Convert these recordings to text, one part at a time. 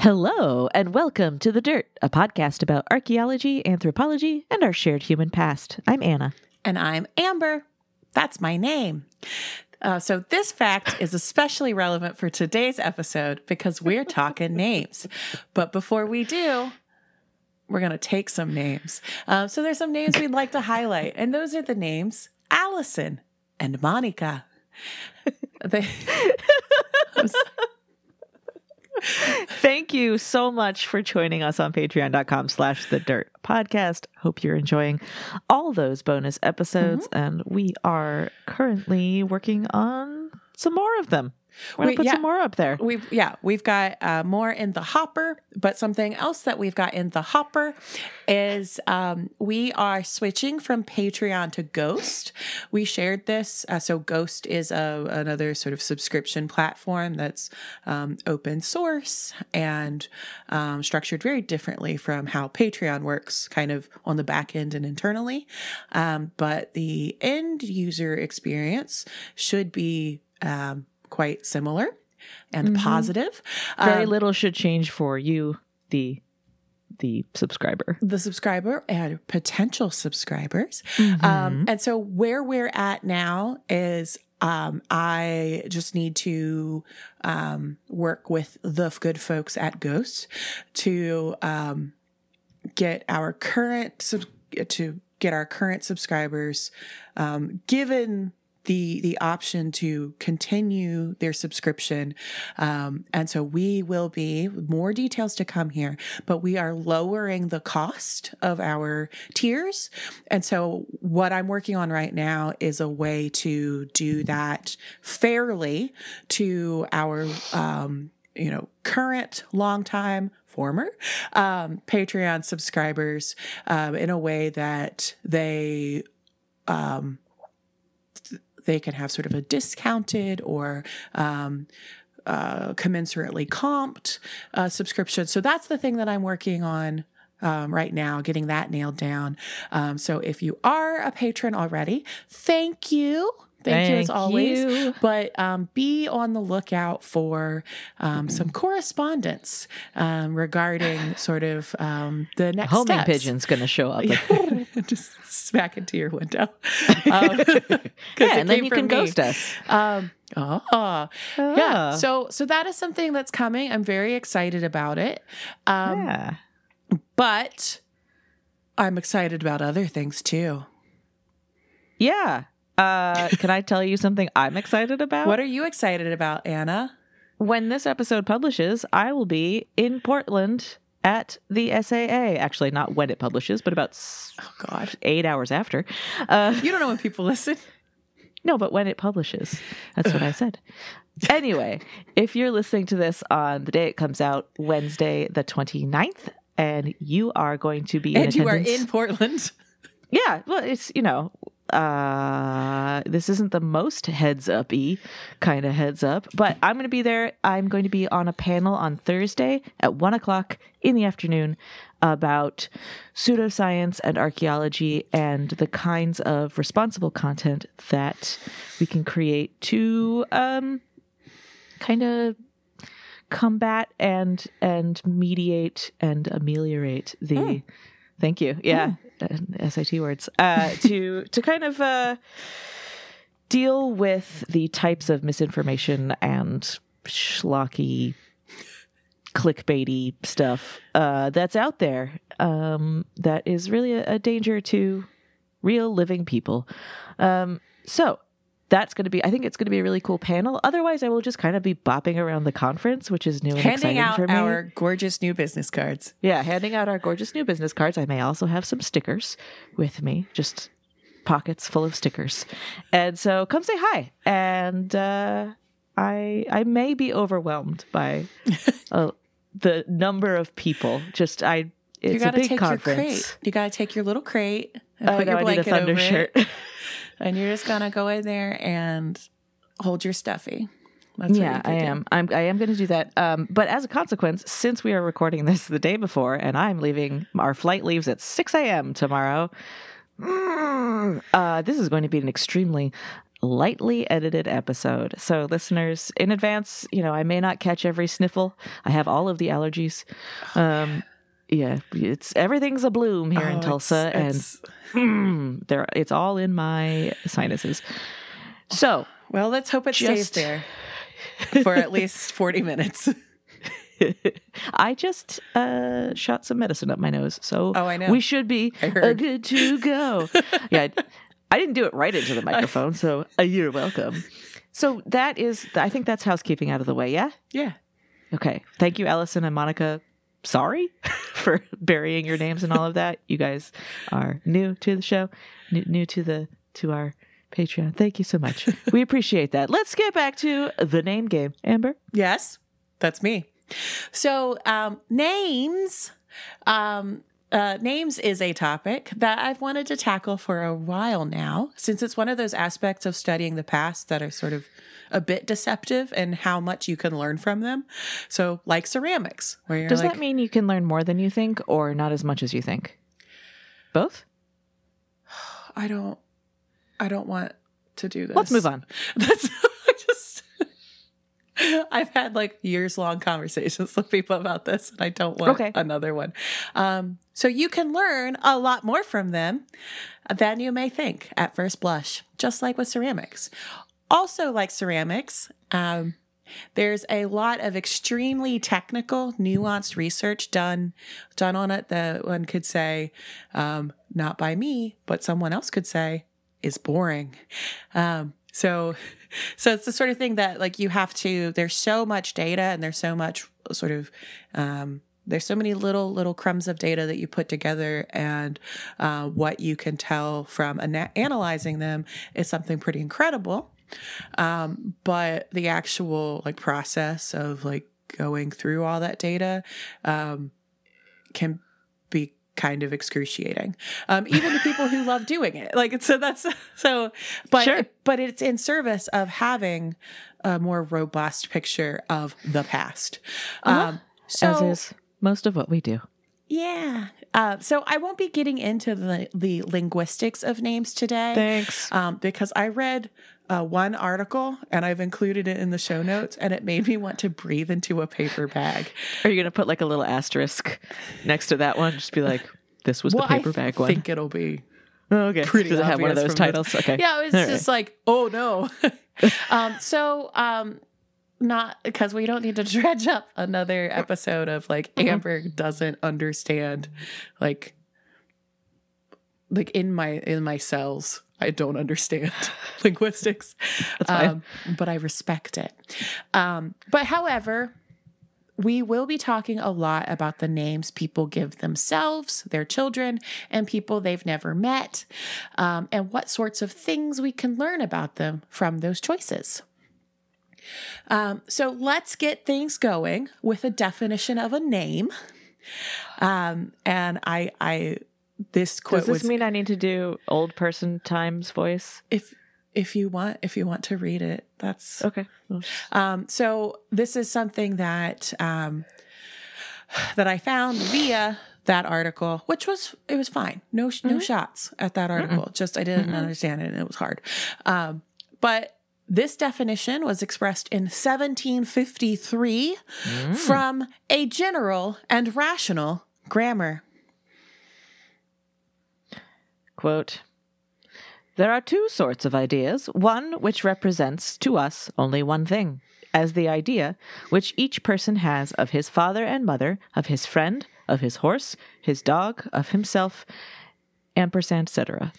Hello, and welcome to The Dirt, a podcast about archaeology, anthropology, and our shared human past. I'm Anna. And I'm Amber. That's my name. Uh, so, this fact is especially relevant for today's episode because we're talking names. But before we do, we're going to take some names. Uh, so, there's some names we'd like to highlight, and those are the names Allison and Monica. They, Thank you so much for joining us on patreon.com slash the dirt podcast. Hope you're enjoying all those bonus episodes. Mm-hmm. And we are currently working on some more of them. We're going We- to put yeah. some more up there. We've yeah, we've got uh, more in the hopper, but something else that we've got in the hopper is um, we are switching from Patreon to Ghost. We shared this, uh, so Ghost is a, another sort of subscription platform that's um, open source and um, structured very differently from how Patreon works, kind of on the back end and internally. Um, but the end user experience should be um, quite similar and positive. Very Um, little should change for you, the the subscriber. the subscriber and potential subscribers. Mm-hmm. Um, and so where we're at now is um, I just need to um, work with the good folks at Ghost to um, get our current sub- to get our current subscribers um, given the the option to continue their subscription. Um, and so we will be more details to come here but we are lowering the cost of our tiers. And so what i'm working on right now is a way to do that fairly to our um, you know current long time former um, patreon subscribers um, in a way that they um, they can have sort of a discounted or um, uh, commensurately comped uh, subscription. So that's the thing that I'm working on. Um, right now, getting that nailed down. Um, so, if you are a patron already, thank you. Thank, you as always. you. But um, be on the lookout for um, some correspondence um, regarding sort of um, the next Homing steps. pigeon's going to show up. just smack into your window. Um, yeah, and then you can me. ghost us. Um, oh, Ah. yeah. So, so that is something that's coming. I'm very excited about it. Um, yeah. but I'm excited about other things too. Yeah. Uh, can I tell you something I'm excited about? What are you excited about, Anna? when this episode publishes, I will be in Portland at the SAA. Actually, not when it publishes, but about s- Oh God, eight hours after. Uh, you don't know when people listen. no, but when it publishes. That's what I said. Anyway, if you're listening to this on the day it comes out, Wednesday, the 29th, and you are going to be in and you are in Portland. Yeah, well, it's you know, uh, this isn't the most heads up y kind of heads up, but I'm going to be there. I'm going to be on a panel on Thursday at one o'clock in the afternoon about pseudoscience and archaeology and the kinds of responsible content that we can create to um, kind of combat and and mediate and ameliorate the thank you. Yeah. Uh, SAT words uh to to kind of uh deal with the types of misinformation and schlocky clickbaity stuff uh that's out there um that is really a, a danger to real living people. Um so that's going to be i think it's going to be a really cool panel otherwise i will just kind of be bopping around the conference which is new and Handing exciting out for me our gorgeous new business cards. yeah, handing out our gorgeous new business cards. I may also have some stickers with me, just pockets full of stickers. And so come say hi. And uh, I I may be overwhelmed by uh, the number of people. Just I it's you got a to big take conference. your crate. You got to take your little crate and Oh, put no, your I need a blanket thunder over shirt. it, and you're just gonna go in there and hold your stuffy. That's yeah, I do. am. I'm. I am going to do that. Um, but as a consequence, since we are recording this the day before, and I'm leaving, our flight leaves at 6 a.m. tomorrow. mm, Uh, this is going to be an extremely lightly edited episode. So, listeners, in advance, you know, I may not catch every sniffle. I have all of the allergies. Um, yeah, it's everything's a bloom here in Oh, Tulsa, it's- and mm, there it's all in my sinuses. So, well, let's hope it stays there for at least 40 minutes. I just uh, shot some medicine up my nose, so Oh, I know. we should be good to go. yeah, I, I didn't do it right into the microphone, so uh, you're welcome. So that is, I think that's housekeeping out of the way. Yeah. Yeah. Okay. Thank you, Allison and Monica. Sorry for burying your names and all of that. You guys are new to the show, new, new to the to our Patreon. Thank you so much. we appreciate that. Let's get back to the name game. Amber. Yes, that's me. So, um, names. Um, uh, names is a topic that I've wanted to tackle for a while now, since it's one of those aspects of studying the past that are sort of a bit deceptive and how much you can learn from them. So, like ceramics, where you're Does like, that mean you can learn more than you think or not as much as you think? Both? I don't, I don't want to do this. Let's move on. That's I've had like years long conversations with people about this and I don't want Okay. another one. Um, so you can learn a lot more from them than you may think at first blush, just like with ceramics. Also, like ceramics, um, there's a lot of extremely technical, nuanced research done done on it that one could say, um, not by me, but someone else could say is boring. Um, so, so it's the sort of thing that like you have to. There's so much data, and there's so much sort of. Um, there's so many little little crumbs of data that you put together, and uh, what you can tell from ana- analyzing them is something pretty incredible. Um, but the actual like process of like going through all that data um, can kind of excruciating um, even to people who love doing it like so that's so but Sure. but it's in service of having a more robust picture of the past um, so as is most of what we do. yeah uh, so i won't be getting into the the linguistics of names today Thanks. um, because I read uh, one article and I've included it in the show notes, and it made me want to breathe into a paper bag. Are you going to put like a little asterisk next to that one? Just be like, this was well, the paper bag one. I think it'll be oh, okay. pretty. Does it have one of those titles? this. Okay. Yeah, it was All right. just like, oh no. um, so, um, not because we don't need to dredge up another episode of like Mm-hmm. Amber doesn't understand, like, like in my in my cells. I don't understand linguistics, um, but I respect it. Um, but however, we will be talking a lot about the names people give themselves, their children, and people they've never met, um, and what sorts of things we can learn about them from those choices. Um, so let's get things going with a definition of a name. Um, and I, I, this quote Does this was mean I need to do old person times voice? if if you want if you want to read it, that's Okay. um, so this is something that um, that I found via that article, which was it was fine. No sh no shots at that article. Just I didn't understand it and it was hard. Um, but this definition was expressed in 1753 from a general and rational grammar. Quote There are two sorts of ideas one which represents to us only one thing, as the idea which each person has of his father and mother, of his friend, of his horse, his dog, of himself, ampersand, etc.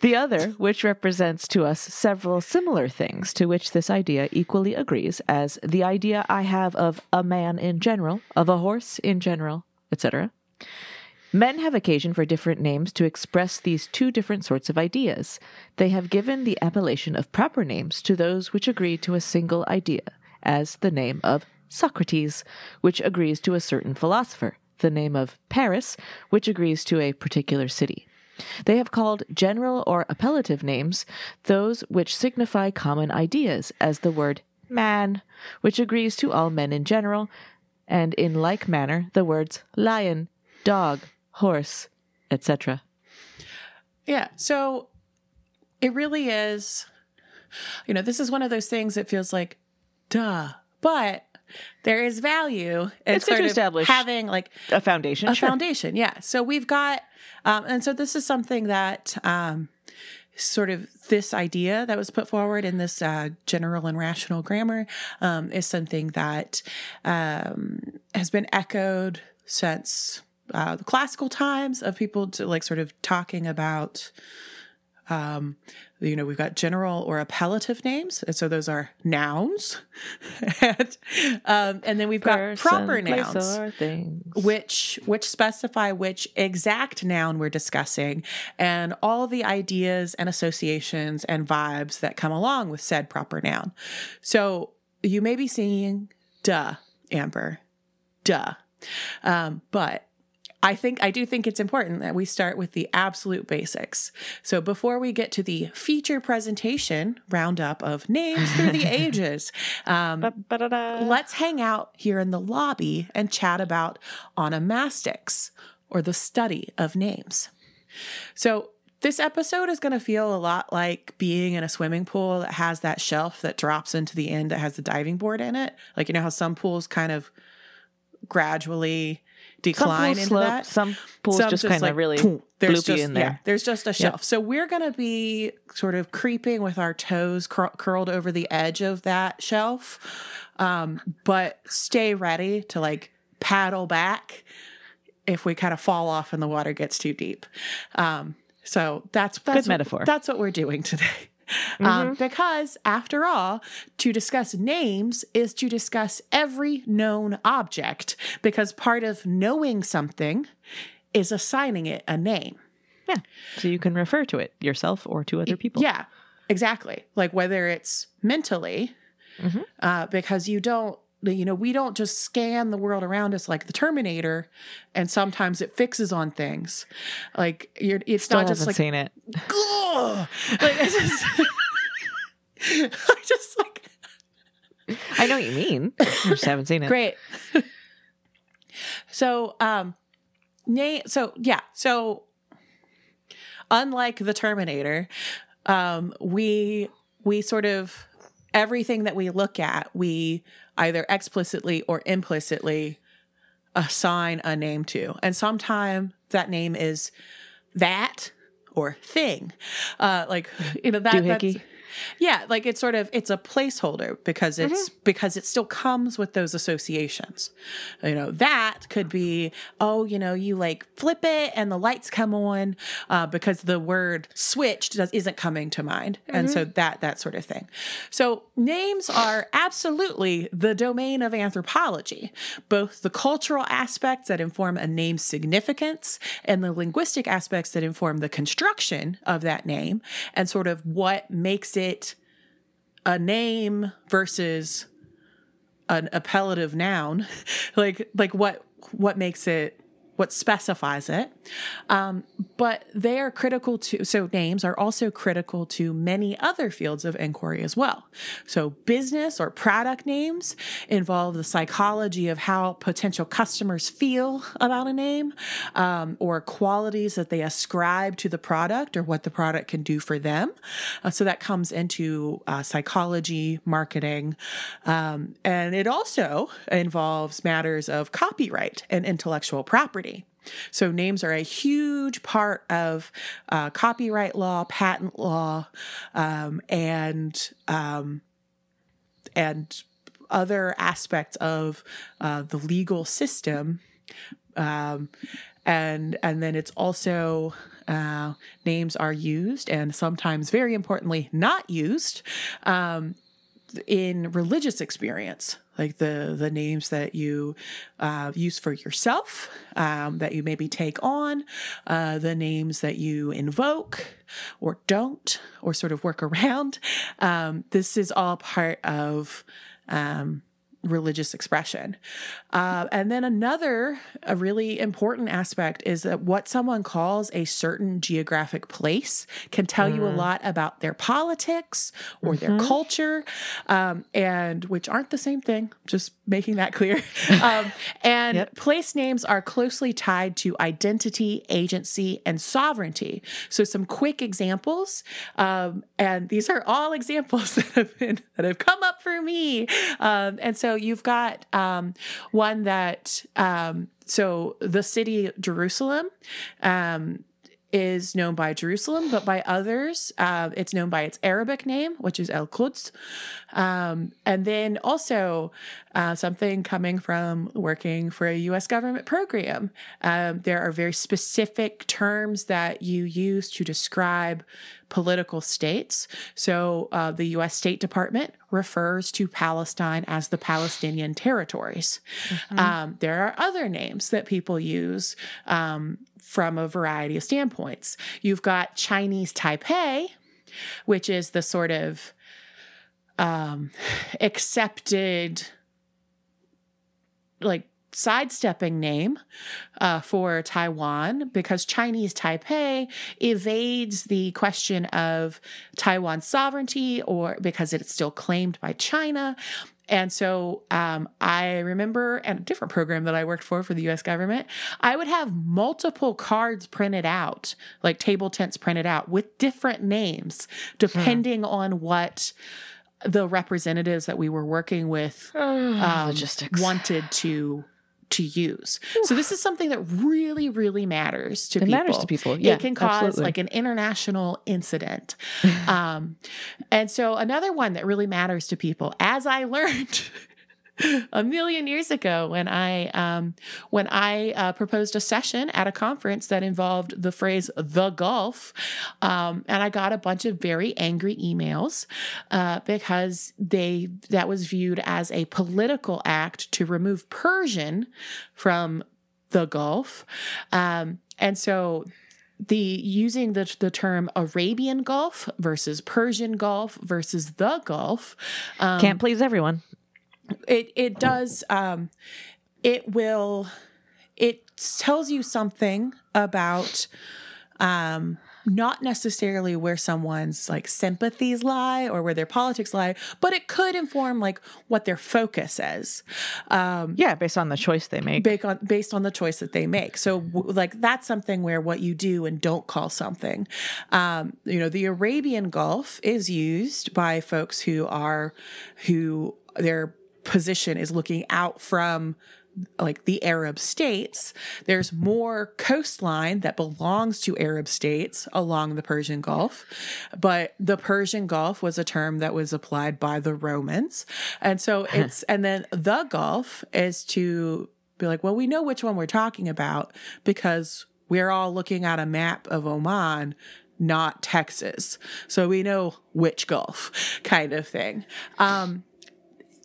The other, which represents to us several similar things to which this idea equally agrees, as the idea I have of a man in general, of a horse in general, etc. Men have occasion for different names to express these two different sorts of ideas. They have given the appellation of proper names to those which agree to a single idea, as the name of Socrates, which agrees to a certain philosopher, the name of Paris, which agrees to a particular city. They have called general or appellative names those which signify common ideas, as the word man, which agrees to all men in general, and in like manner the words lion, dog, horse, etc. Yeah. So it really is. You know, this is one of those things that feels like, duh, but there is value in It's sort to establish having like A foundation. a sure. foundation. Yeah. So we've got, um, and so this is something that um, sort of this idea that was put forward in this uh, general and rational grammar um, is something that um, has been echoed since uh, the classical times of people to like sort of talking about um, you know, we've got general or appellative names, and so those are nouns, and, um, and then we've got proper nouns which which specify which exact noun we're discussing and all the ideas and associations and vibes that come along with said proper noun. So you may be seeing duh, Amber. Duh. Um, but I think I do think it's important that we start with the absolute basics. So before we get to the feature presentation roundup of names through the ages, um, let's hang out here in the lobby and chat about onomastics or the study of names. So, this episode is going to feel a lot like being in a swimming pool that has that shelf that drops into the end that has the diving board in it. Like, you know how some pools kind of gradually decline pools into slope, that? some pools Some just, kind of like, really boom, there's just, in there. Yeah, there's just a shelf. So we're going to be sort of creeping with our toes cur- curled over the edge of that shelf. Um, but stay ready to like paddle back if we kind of fall off and the water gets too deep. Um, so that's, that's Good metaphor. That's what we're doing today. Um, because after all, to discuss names is to discuss every known object because part of knowing something is assigning it a name. Yeah. So you can refer to it yourself or to other people. Yeah, exactly. Like whether it's mentally, Mhm. uh, because you don't, you know, we don't just scan the world around us like the Terminator, and sometimes it fixes on things. Like you're, it's Still not just like, seen it. "Ugh." like it's just, I just like I know what you mean. I just haven't seen it. Great. so, um, na- so yeah, so unlike the Terminator, um, we we sort of everything that we look at, we either explicitly or implicitly assign a name to, and sometimes that name is that or thing, uh, like you know that that's. Yeah, like it's sort of it's a placeholder because it's because it still comes with those associations. You know, that could be oh, you know, you like flip it and the lights come on uh, because the word switched does, isn't coming to mind, and so that that sort of thing. So names are absolutely the domain of anthropology, both the cultural aspects that inform a name's significance and the linguistic aspects that inform the construction of that name and sort of what makes it a name versus an appellative noun? Like like what what makes it what specifies it. Um, but they are critical to so names are also critical to many other fields of inquiry as well. So business or product names involve the psychology of how potential customers feel about a name um, or qualities that they ascribe to the product or what the product can do for them. Uh, so that comes into uh, psychology marketing um, and it also involves matters of copyright and intellectual property so names are a huge part of uh, copyright law, patent law, um, and um, and other aspects of uh, the legal system. Um, and and then it's also uh, names are used and sometimes very importantly not used um, in religious experience like the the names that you uh, use for yourself um, that you maybe take on uh, the names that you invoke or don't or sort of work around. Um, this is all part of um, religious expression. Uh, and then another a really important aspect is that what someone calls a certain geographic place can tell you a lot about their politics or their culture, um, and which aren't the same thing. Just making that clear. um, and Yep. place names are closely tied to identity, agency, and sovereignty. So some quick examples, um, and these are all examples that have been that have come up for me. Um, and so you've got um, one that um, so the city Jerusalem. Um, is known by Jerusalem, but by others, uh, it's known by its Arabic name, which is El Quds. Um, and then also uh, something coming from working for a US government program. Um, there are very specific terms that you use to describe political states. So uh, the US State Department refers to Palestine as the Palestinian territories. Um, there are other names that people use. Um, from a variety of standpoints. You've got Chinese Taipei, which is the sort of um, accepted, like, sidestepping name uh, for Taiwan because Chinese Taipei evades the question of Taiwan's sovereignty or because it's still claimed by China. And so um, I remember at a different program that I worked for for the US government, I would have multiple cards printed out, like table tents printed out with different names, depending on what the representatives that we were working with um, Logistics. wanted to to use. So this is something that really, really matters to It people. matters to people. Yeah, it can cause absolutely. like an international incident. um, and so another one that really matters to people, as I learned a million years ago when I um, when I uh, proposed a session at a conference that involved the phrase "the Gulf," um, and I got a bunch of very angry emails uh, because they that was viewed as a political act to remove Persian from the Gulf, um, and so the using the the term Arabian Gulf versus Persian Gulf versus the Gulf um, Can't please everyone. It it does um it will it tells you something about um not necessarily where someone's like sympathies lie or where their politics lie but it could inform like what their focus is um Yeah, based on the choice they make. based on based on the choice that they make. So w- like that's something where what you do and don't call something. Um, you know, the Arabian Gulf is used by folks who are who their position is looking out from like the Arab states, there's more coastline that belongs to Arab states along the Persian Gulf. But the Persian Gulf was a term that was applied by the Romans. And so it's, and then the Gulf is to be like, well, we know which one we're talking about because we're all looking at a map of Oman not Texas. So we know which Gulf kind of thing. Um,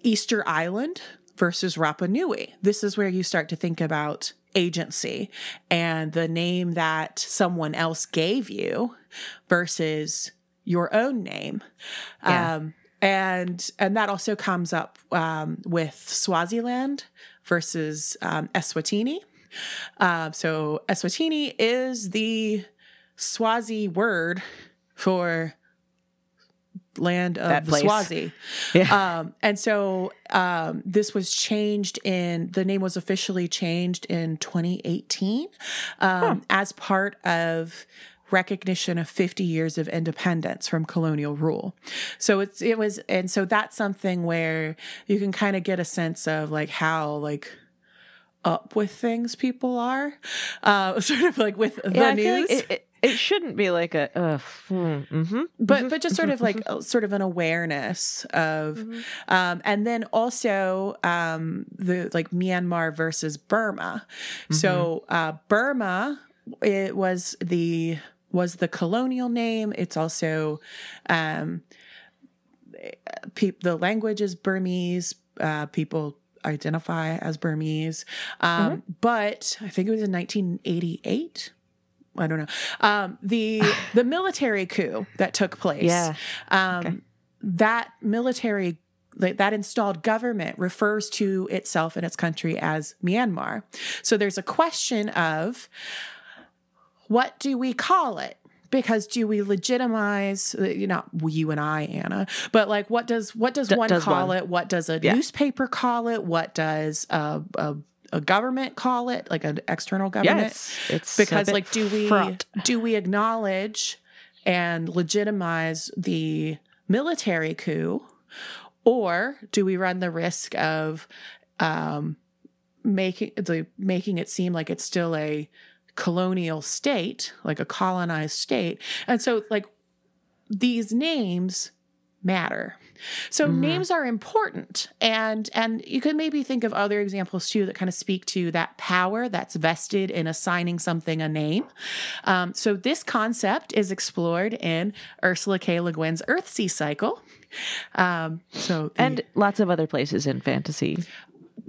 Easter Island versus Rapa Nui. This is where you start to think about agency and the name that someone else gave you versus your own name. Yeah. Um, and and that also comes up um, with Swaziland versus um, Eswatini. Uh, so Eswatini is the Swazi word for land of That the place. Swazi. Yeah. Um, and so um, this was changed in the name was officially changed in 2018 um, as part of recognition of 50 years of independence from colonial rule. So it's it was and so that's something where you can kind of get a sense of like how like up with things people are uh sort of like with the yeah, I news like it, it, it shouldn't be like a. Uh, mm-hmm. but but just sort of like uh, sort of an awareness of um and then also um the like Myanmar versus Burma. So uh Burma it was the was the colonial name. It's also um pe- the language is Burmese. Uh people identify as Burmese. Um but I think it was in 1988 I don't know. Um, the the military coup that took place. Yeah. Um, Okay. That military that installed government refers to itself and its country as Myanmar. So there's a question of what do we call it? Because do we legitimize uh, you know you and I Anna but like what does what does D- one does call one. it what does a Yeah. newspaper call it what does a, a a government call it like an external government. It's, it's because like do we fraught. do we acknowledge and legitimize the military coup? Or do we run the risk of um, making the making it seem like it's still a colonial state like a colonized state? And so like these names matter so Mhm. names are important and and you could maybe think of other examples too that kind of speak to that power that's vested in assigning something a name um, so this concept is explored in ursula k le guin's earthsea cycle um, so the- and lots of other places in fantasy.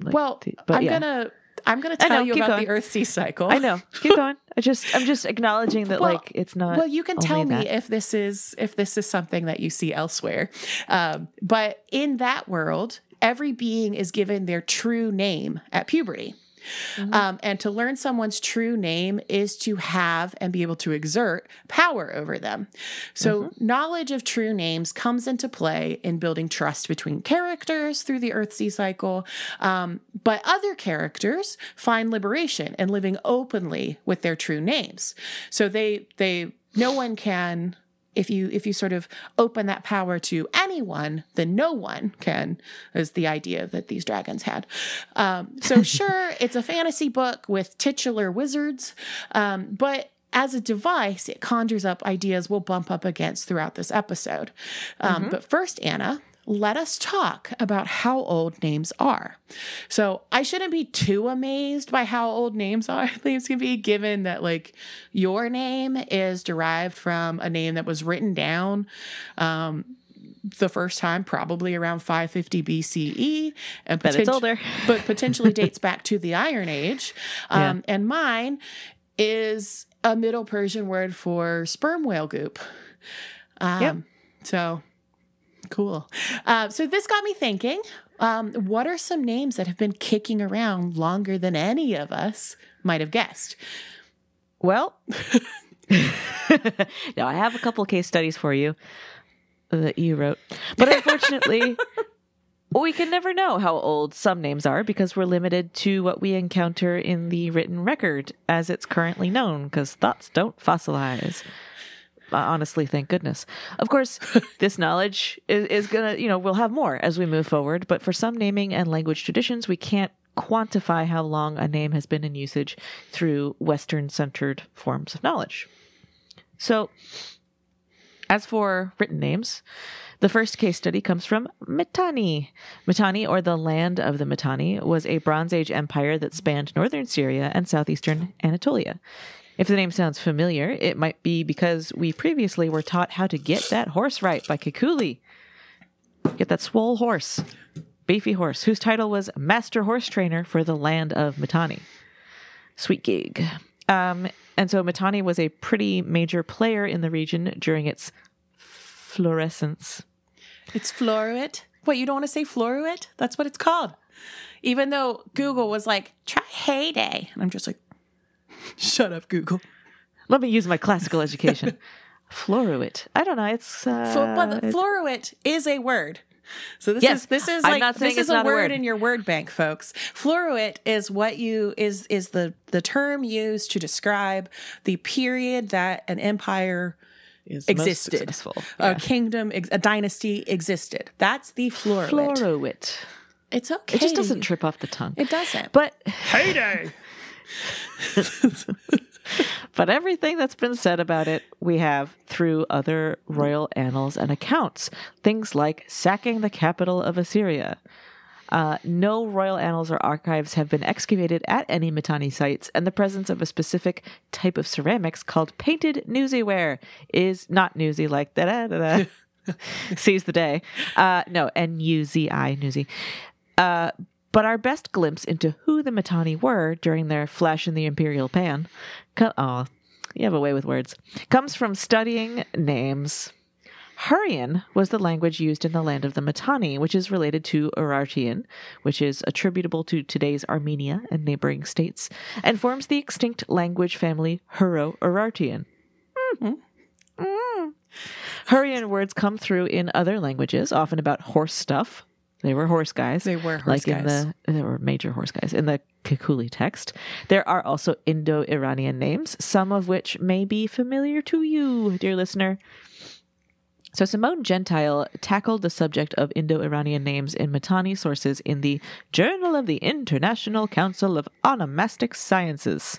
like well the- i'm yeah. gonna i'm gonna tell know, you about going. the earthsea cycle I know. Keep going. I just I'm just acknowledging that Well- like it's not. well you can tell me that. if this is if this is something that you see elsewhere um, but in that world every being is given their true name at puberty Mhm. um, and to learn someone's true name is to have and be able to exert power over them. So, knowledge of true names comes into play in building trust between characters through the Earth Earthsea cycle. Um, but other characters find liberation in living openly with their true names. So they they no one can if you if you sort of open that power to anyone, then no one can is the idea that these dragons had. Um, so sure, it's a fantasy book with titular wizards, um, but as a device, it conjures up ideas we'll bump up against throughout this episode. Um, But first, Anna, let us talk about how old names are. So I shouldn't be too amazed by how old names are. Names can be given that like your name is derived from a name that was written down um, the first time, probably around 550 BCE, and Bet it's older. but potentially dates back to the Iron Age. Um, And mine is a Middle Persian word for sperm whale goop. Um, Yep. So cool. Uh, so this got me thinking. Um, what are some names that have been kicking around longer than any of us might have guessed? Well, now I have a couple case studies for you that you wrote, but unfortunately, we can never know how old some names are because we're limited to what we encounter in the written record as it's currently known. Because thoughts don't fossilize. Honestly, thank goodness. Of course, this knowledge is, is gonna, you know, we'll have more as we move forward. But for some naming and language traditions, we can't quantify how long a name has been in usage through Western centered forms of knowledge. So, as for written names, the first case study comes from Mitanni. Mitanni, or the land of the Mitanni, was a Bronze Age empire that spanned northern Syria and southeastern Anatolia. If the name sounds familiar, it might be because we previously were taught how to get that horse right by Kikuli. Get that swole horse, beefy horse, whose title was Master Horse Trainer for the land of Mitanni. Sweet gig. Um, and so Mitanni was a pretty major player in the region during its fluorescence. It's Floruit. What, you don't want to say Floruit? That's what it's called. Even though Google was like, try heyday. And I'm just like, shut up, Google. Let me use my classical education. Fluoruit. I don't know. It's uh, Flo- but it- Floruit is a word. So this Yes, is this is I'm like not saying this it's is a not a word, word. in your word bank, folks. Floruit is what you is is the the term used to describe the period that an empire is existed. successful. a kingdom, ex- a dynasty existed. That's the Floruit. Fluoruit. It's okay. It just doesn't trip off the tongue. It doesn't. But Heyday. but everything that's been said about it, we have through other royal annals and accounts. Things like sacking the capital of Assyria. Uh, no royal annals or archives have been excavated at any Mitanni sites, and the presence of a specific type of ceramics called painted Nuzi ware is not newsy like da da da da. Seize the day. Uh, no, N U Z I, Nuzi. Uh, but our best glimpse into who the Mitanni were during their flash in the imperial pan, co- oh, you have a way with words, comes from studying names. Hurrian was the language used in the land of the Mitanni, which is related to Urartian, which is attributable to today's Armenia and neighboring states, and forms the extinct language family Hurro-Urartian. Mm-hmm. Mm. Hurrian words come through in other languages, often about horse stuff. They were horse guys. They were horse like guys. in the they were major horse guys in the Kikuli text. There are also Indo-Iranian names, some of which may be familiar to you, dear listener. So Simone Gentile tackled the subject of Indo-Iranian names in Mitanni sources in the Journal of the International Council of Onomastic Sciences.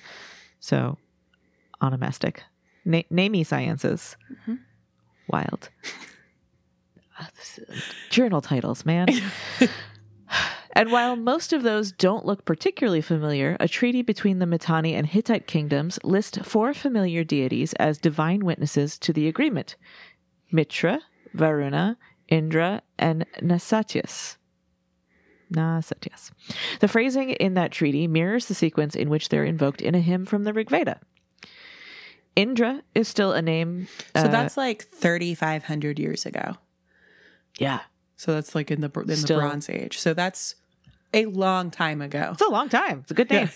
So, onomastic, Na- namey sciences. Mm-hmm. Wild. Journal titles, man. And while most of those don't look particularly familiar, a treaty between the Mitanni and Hittite kingdoms list four familiar deities as divine witnesses to the agreement Mitra, Varuna, Indra, and Nasatyas. Nasatyas. The phrasing in that treaty mirrors the sequence in which they're invoked in a hymn from the Rig Veda. Indra is still a name. So uh, that's like 3,500 years ago. Yeah, So that's like in the in the Bronze Age. So that's a long time ago. It's a long time. It's a good name.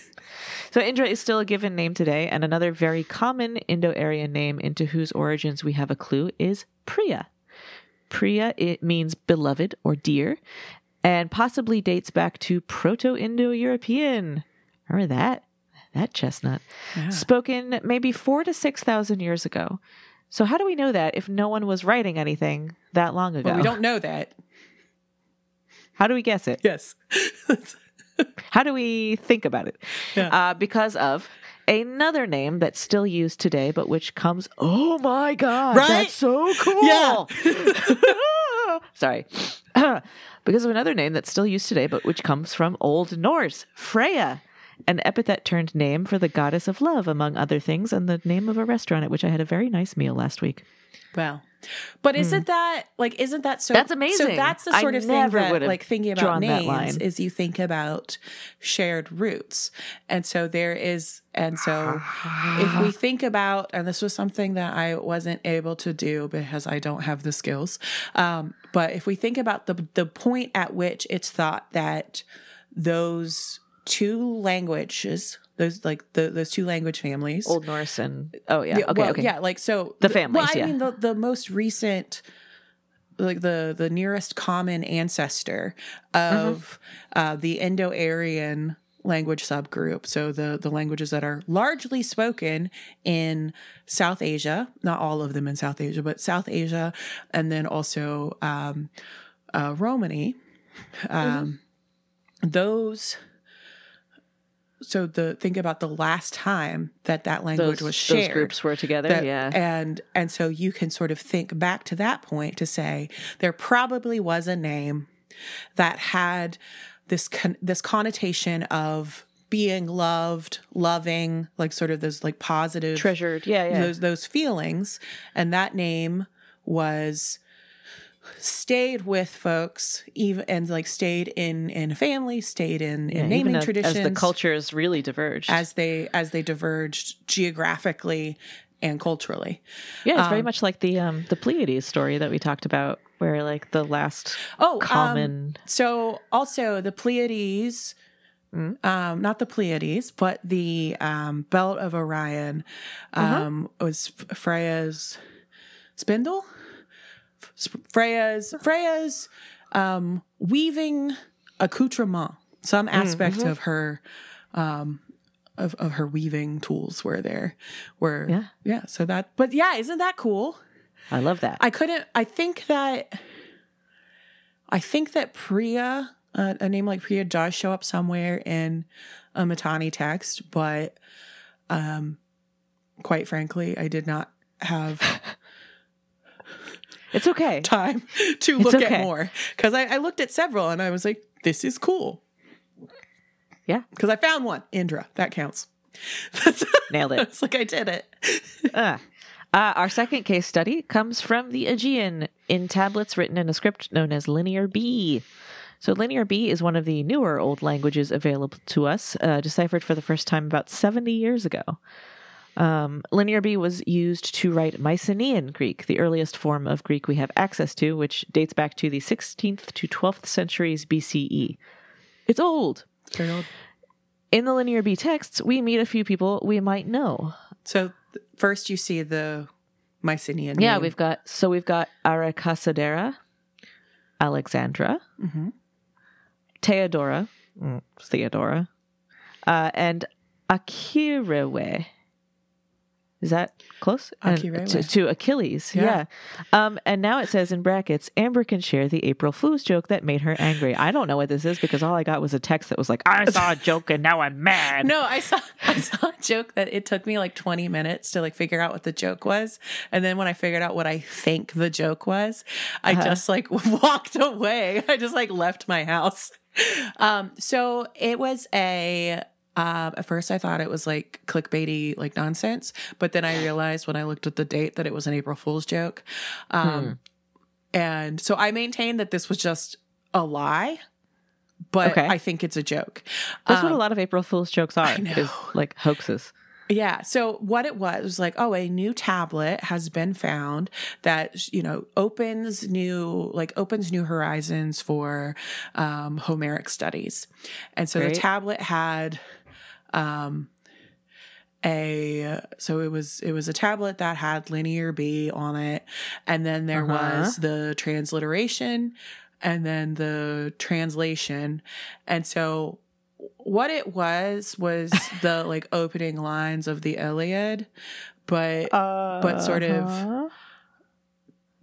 So Indra is still a given name today, and another very common Indo-Aryan name into whose origins we have a clue is Priya. Priya it means beloved or dear, and possibly dates back to Proto-Indo-European. Remember that? That chestnut. Yeah. Spoken maybe four to six thousand years ago. So how do we know that if no one was writing anything that long ago? But we don't know that. How do we guess it? Yes. How do we think about it? Yeah. Uh, because of another name that's still used today, but which comes. Oh my god! Right? That's so cool. Yeah. Sorry. because of another name that's still used today, but which comes from Old Norse, Freya. An epithet turned name for the goddess of love, among other things, and the name of a restaurant at which I had a very nice meal last week. Well, but isn't that like isn't that so? That's So amazing. that's the I sort of thing that like thinking about names is you think about shared roots, and so there is, and so if we think about, and this was something that I wasn't able to do because I don't have the skills, um, but if we think about the the point at which it's thought that those two languages, those like the those two language families, Old Norse and oh yeah, okay, well, okay, yeah, like so The Well, families, I yeah. mean the the most recent, like the the nearest common ancestor of Mm-hmm. uh, the Indo-Aryan language subgroup. So the the languages that are largely spoken in South Asia, not all of them in South Asia, but South Asia, and then also um, uh, Romani. Um, Those. So the think about the last time that that language those, was shared those groups were together. that- yeah, and and so you can sort of think back to that point to say there probably was a name that had this con- this connotation of being loved loving like sort of those like positive treasured. Yeah, yeah. those those feelings and that name was stayed with folks even and like stayed in in family stayed in in Yeah, naming as- traditions as the cultures really diverged. as they as they diverged geographically and culturally. yeah, it's very much like the um the Pleiades story that we talked about, where like the last Oh, um, common. so also the Pleiades, Mm. um, not the Pleiades, but the um, Belt of Orion Uh-huh. um, was Freya's spindle. Freya's Freya's um, weaving accoutrement. Some aspect mhm. of her. Um, of, of her weaving tools were there were Yeah. yeah so that but yeah isn't that cool I love that. I couldn't. I think that. I think that Priya, uh, a name like Priya, does show up somewhere in a Mitanni text, but, um, quite frankly, I did not have it's okay. time to look okay. at more because I, I looked at several and I was like, "This is cool." Yeah. because I found one. Indra, that counts. Nailed it. it's like I did it. Uh, uh, our second case study comes from the Aegean in tablets written in a script known as Linear B. So, Linear B is one of the newer old languages available to us, uh, deciphered for the first time about 70 years ago. Um, Linear B was used to write Mycenaean Greek, the earliest form of Greek we have access to, which dates back to the 16th to 12th centuries BCE. It's old. Very old. In the Linear B texts, we meet a few people we might know. So th- first you see the Mycenaean. Yeah, name. we've got so we've got Aracasadera, Alexandra, Mhm. Theodora, mm, Theodora, uh, and Akirewe. Is that close? To, to Achilles, yeah. Yeah. Um, and now it says in brackets, Amber can share the April Fool's joke that made her angry. I don't know what this is because all I got was a text that was like, "I saw a joke and now I'm mad." No, I saw I saw a joke that it took me like 20 minutes to like figure out what the joke was. And then when I figured out what I think the joke was, I Uh-huh. just like walked away. I just like left my house. Um so it was a um, at first, I thought it was like clickbaity, like nonsense. But then I realized when I looked at the date that it was an April Fool's joke. Um, And so I maintain that this was just a lie, but Okay. I think it's a joke. That's what a Um, lot of April Fool's jokes are, is like hoaxes. Yeah. So what it was was like, oh, a new tablet has been found that you know opens new like opens new horizons for um, Homeric studies, and so Great. the tablet had um, a so it was it was a tablet that had linear B on it, and then there Uh-huh. was the transliteration, and then the translation, and so what it was was the like opening lines of the Iliad, but but sort of- Uh-huh.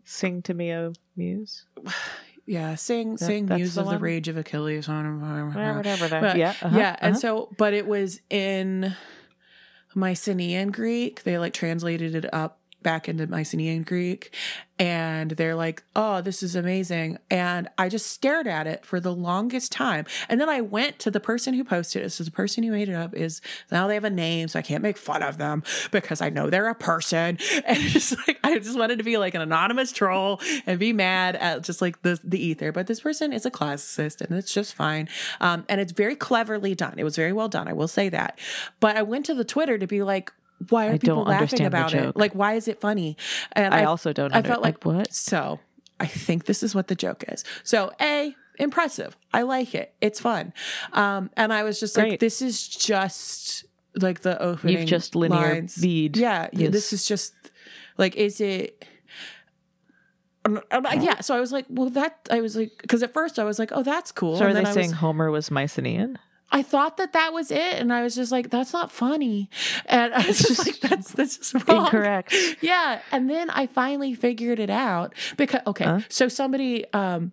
sing to me, O muse. yeah, sing That- sing that's Muse the of the? Rage of Achilles on Whatever, whatever. that- But- yeah, uh-huh, yeah, and uh-huh. so but it was in Mycenaean Greek. They like translated it up back into Mycenaean Greek and they're like, "Oh, this is amazing." And I just stared at it for the longest time. And then I went to the person who posted it. So the person who made it up is now they have a name, so I can't make fun of them because I know they're a person. And just like I just wanted to be like an anonymous troll and be mad at just like the the ether. But this person is a classicist and it's just fine. Um, and it's very cleverly done. It was very well done. I will say that. But I went to the Twitter to be like, why are I people laughing about it? Like, why is it funny? And I, also don't. I under- felt like, what? So I think this is what the joke is. So a impressive. I like it. It's fun. Um, and I was just like, this is just like the opening. You've just linear lines. bead Yeah, yeah. This this. is just like, is it? Yeah, so I was like, well, that I was like, because at first I was like, oh, that's cool. So are and they then I saying Homer was Mycenaean? I thought that that was it, and I was just like, that's not funny, and I was just like, that's that's just wrong. Incorrect. Yeah, and then I finally figured it out because okay, Huh? so somebody um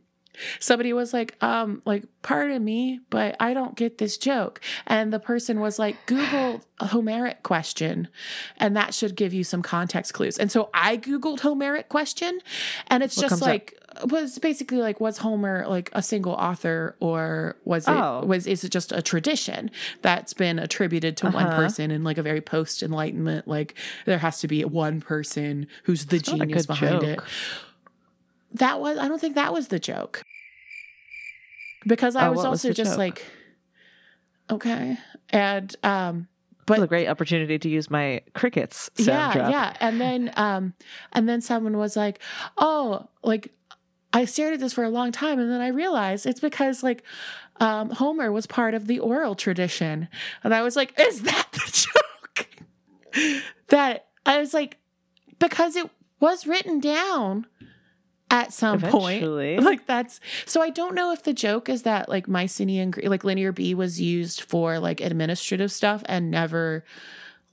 somebody was like um like pardon me, but I don't get this joke. And the person was like Google a Homeric question and that should give you some context clues. And so I googled Homeric question and it's What just like was basically like was Homer like a single author or was it Oh. was is it just a tradition that's been attributed to one Uh-huh. person and like a very post enlightenment like there has to be one person who's the genius behind it that was i don't think that was the joke because i Oh, was what was also just joke? like okay and um but a great opportunity to use my crickets yeah drop. yeah and then um and then someone was like oh like i stared at this for a long time and then i realized it's because like um homer was part of the oral tradition. And i was like is that the joke? That i was like because it was written down at some Eventually. point like that's so i don't know if the joke is that like mycenaean like linear b was used for like administrative stuff and never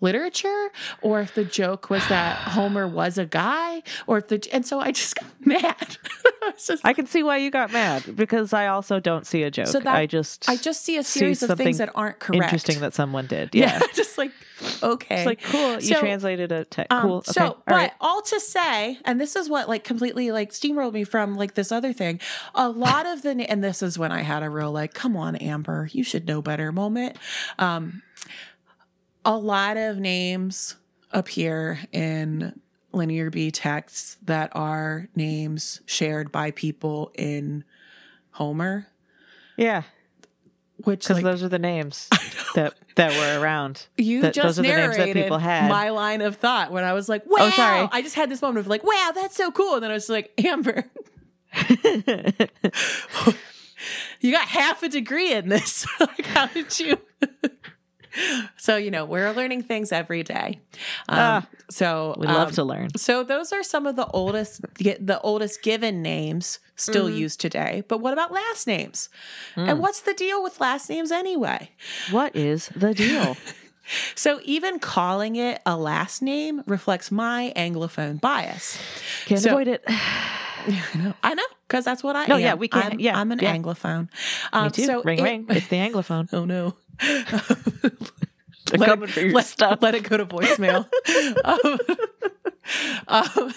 literature or if the joke was that homer was a guy or if the and so i just got mad I just- I can see why you got mad because I also don't see a joke. So that- I just I just see a see series of things that aren't correct interesting that someone did. yeah, Yeah. just like okay It's like cool. You So, translated a text. Um, cool. Okay. So, All but right. all to say, and this is what like completely like steamrolled me from like this other thing. A lot of the, and this is when I had a real like, come on, Amber, you should know better moment. Um, a lot of names appear in linear B texts that are names shared by people in Homer. Yeah. which Because like, those are the names that that were around. you that- just those are the names that narrated people had. my line of thought when I was like, oh, "Wow!" Oh, sorry. I just had this moment of like, "Wow, that's so cool," and then I was like, "Amber, you got half a degree in this. like, how did you?" So you know, we're learning things every day. Um, Ah, so we love um, to learn. So those are some of the oldest the oldest given names still Mm-hmm. used today. But what about last names? Mm. And what's the deal with last names anyway? What is the deal? So even calling it a last name reflects my anglophone bias. Can't So- avoid it. I know because that's what I No, am. yeah, we can't- I'm, yeah, I'm an yeah. anglophone. Me Um, too. So ring it- ring. It's the anglophone. Oh no. They're let coming it, for your let, stuff. let it go to voicemail. um, um,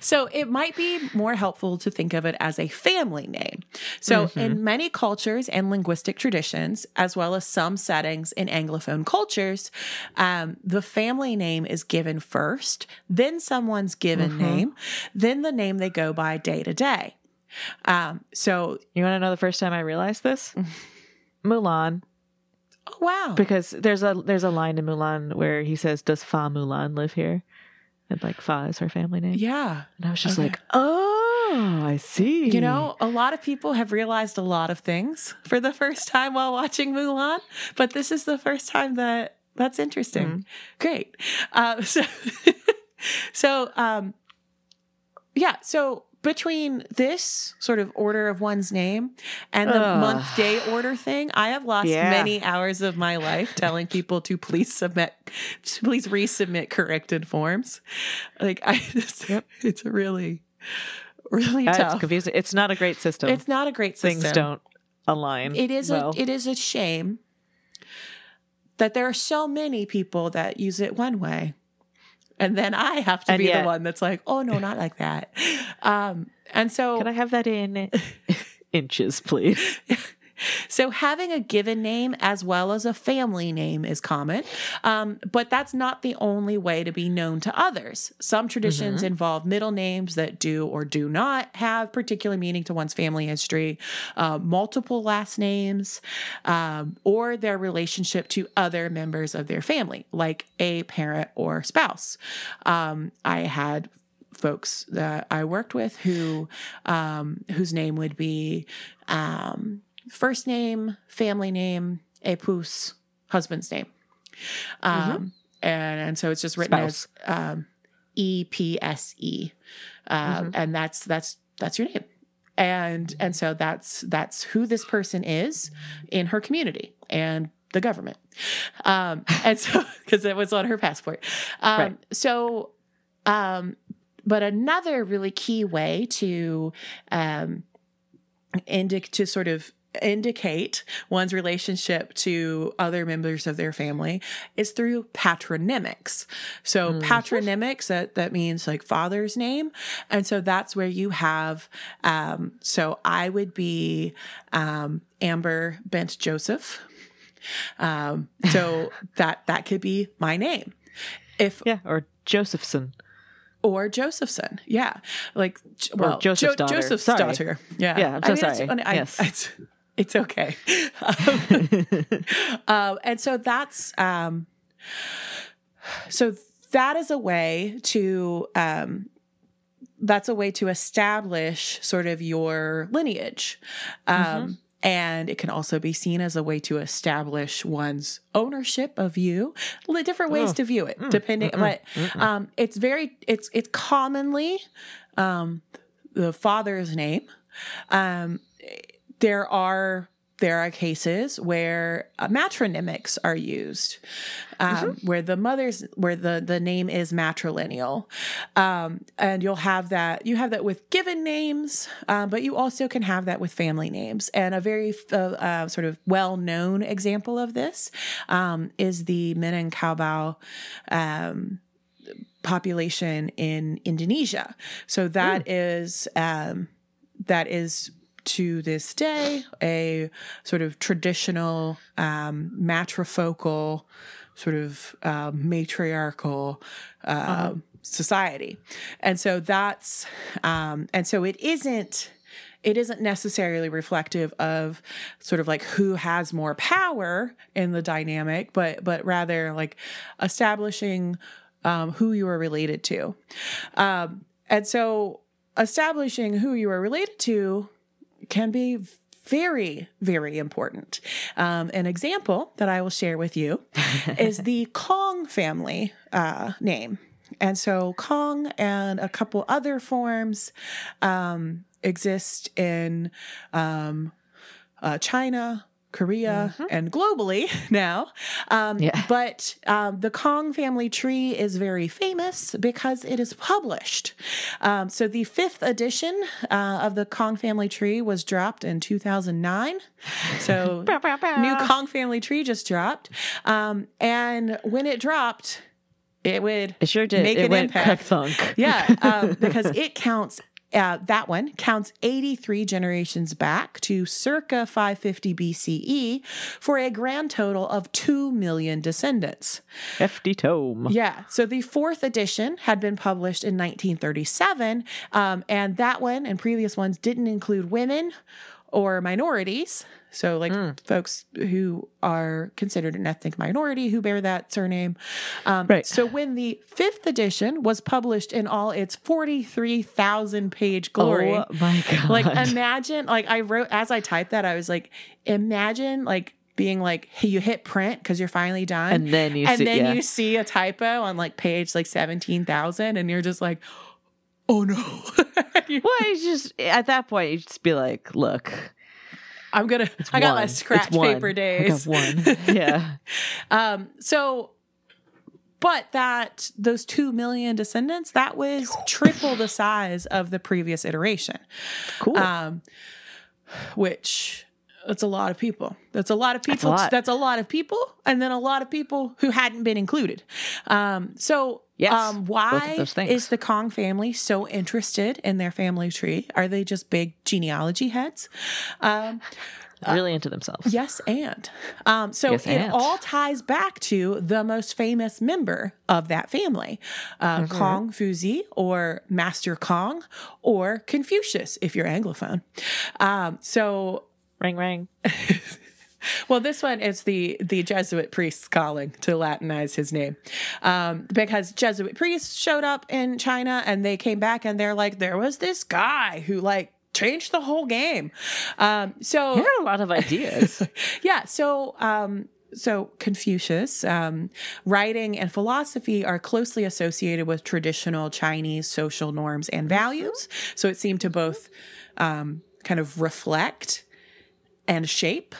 so it might be more helpful to think of it as a family name. So Mm-hmm. in many cultures and linguistic traditions, as well as some settings in Anglophone cultures, um, the family name is given first, then someone's given Mm-hmm. name, then the name they go by day to day. Um, so, You want to know the first time I realized this? Mulan, oh, wow. because there's a there's a line in Mulan where he says, "Does Fa Mulan live here?" And like Fa is her family name. Yeah. And I was just Okay. like, "Oh, I see." You know, a lot of people have realized a lot of things for the first time while watching Mulan, but this is the first time that that's interesting. Mm-hmm. Great. Uh, so, so, um, yeah. So between this sort of order of one's name and the Ugh. month day order thing, I have lost Yeah. many hours of my life telling people to please submit, to please resubmit corrected forms. Like I just, it's really, really Yeah, it's tough. confusing. It's not a great system. It's not a great system. Things don't align. It is well. a it is a shame that there are so many people that use it one way. And then I have to And be the one that's like, oh no, not like that. Um, and so Can I have that in inches, please? So having a given name as well as a family name is common, um, but that's not the only way to be known to others. Some traditions involve middle names that do or do not have particular meaning to one's family history, uh, multiple last names, um, or their relationship to other members of their family, like a parent or spouse. Um, I had folks that I worked with who um, whose name would be um, first name, family name, épouse, husband's name. Um, and, and so it's just written Spouse. as um, E P S E, Um, and that's that's that's your name. And and so that's that's who this person is in her community and the government. Um, and so because it was on her passport. Um, Right. So, um, but another really key way to um, indic to sort of indicate one's relationship to other members of their family is through patronymics. So patronymics that that means like father's name, and so that's where you have. Um, so I would be um, Amber Bent Joseph. Um, so that that could be my name. If Yeah, or Josephson. or Josephson. Yeah. Like, well, Joseph's Jo- daughter. Joseph's Sorry. daughter. Yeah. Yeah, I'm so it's- sorry. I- Yes. It's, it's okay. Um, um, and so that's, um, so that is a way to, um, that's a way to establish sort of your lineage. Um, And it can also be seen as a way to establish one's ownership of you. Different ways Oh. to view it, depending. But um, it's very, it's it's commonly um, the father's name. Um, there are there are cases where uh, matronymics are used, um, where the mother's where the the name is matrilineal, um, and you'll have that you have that with given names, um, but you also can have that with family names. And a very uh, uh, sort of well known example of this um, is the Minangkabau. Um, population in Indonesia. So that is um, that is to this day a sort of traditional um, matrifocal sort of um, matriarchal uh, society, and so that's um, and so it isn't. it isn't necessarily reflective of sort of like who has more power in the dynamic, but but rather like establishing um, who you are related to. Um, and so establishing who you are related to can be very, very important. Um, an example that I will share with you is the Kong family uh, name. And so Kong and a couple other forms um, exist in um, uh, China, Korea, Mhm. and globally now. Um, Yeah. But um, the Kong family tree is very famous because it is published. Um, so the fifth edition uh, of the Kong family tree was dropped in 2009. So new Kong family tree just dropped. Um, and when it dropped, it would It sure did. Make it an impact. thunk. yeah, um, because it counts. Uh, that one counts 83 generations back to circa 550 BCE for a grand total of 2 million descendants. Hefty tome. Yeah. So the fourth edition had been published in 1937. Um, and that one and previous ones didn't include women or minorities. So, like folks who are considered an ethnic minority who bear that surname. Um, Right. So, when the fifth edition was published in all its 43,000 page glory, Oh my god. like imagine like i wrote as i typed that i was like imagine like being like hey, you hit print because you're finally done and then you and see then yeah. you see a typo on like page like 17000 and you're just like oh no Well, you just at that point you just be like, look, i'm gonna i got my one. It's scratch one. paper I days got one. yeah. um so but that those 2 million descendants that was triple the size of the previous iteration Cool. um, which that's a lot of people. That's a lot of That's a people. lot. That's a lot of people, and then a lot of people who hadn't been included. Um, so, Yes, um, why of those things. is the Kong family so interested in their family tree? Are they just big genealogy heads? Um, really into themselves. Yes, and um, so Yes, it and. all ties back to the most famous member of that family, uh, Mm-hmm. Kong Fuzi, or Master Kong, or Confucius, if you're Anglophone. Um, so Ring ring. well, this one is the the Jesuit priests calling to Latinize his name, um, because Jesuit priests showed up in China and they came back and they're like, there was this guy who like changed the whole game. Um, so He had a lot of ideas. yeah. So, um, so Confucius, um, writing and philosophy are closely associated with traditional Chinese social norms and values. So it seemed to both um, kind of reflect and shape.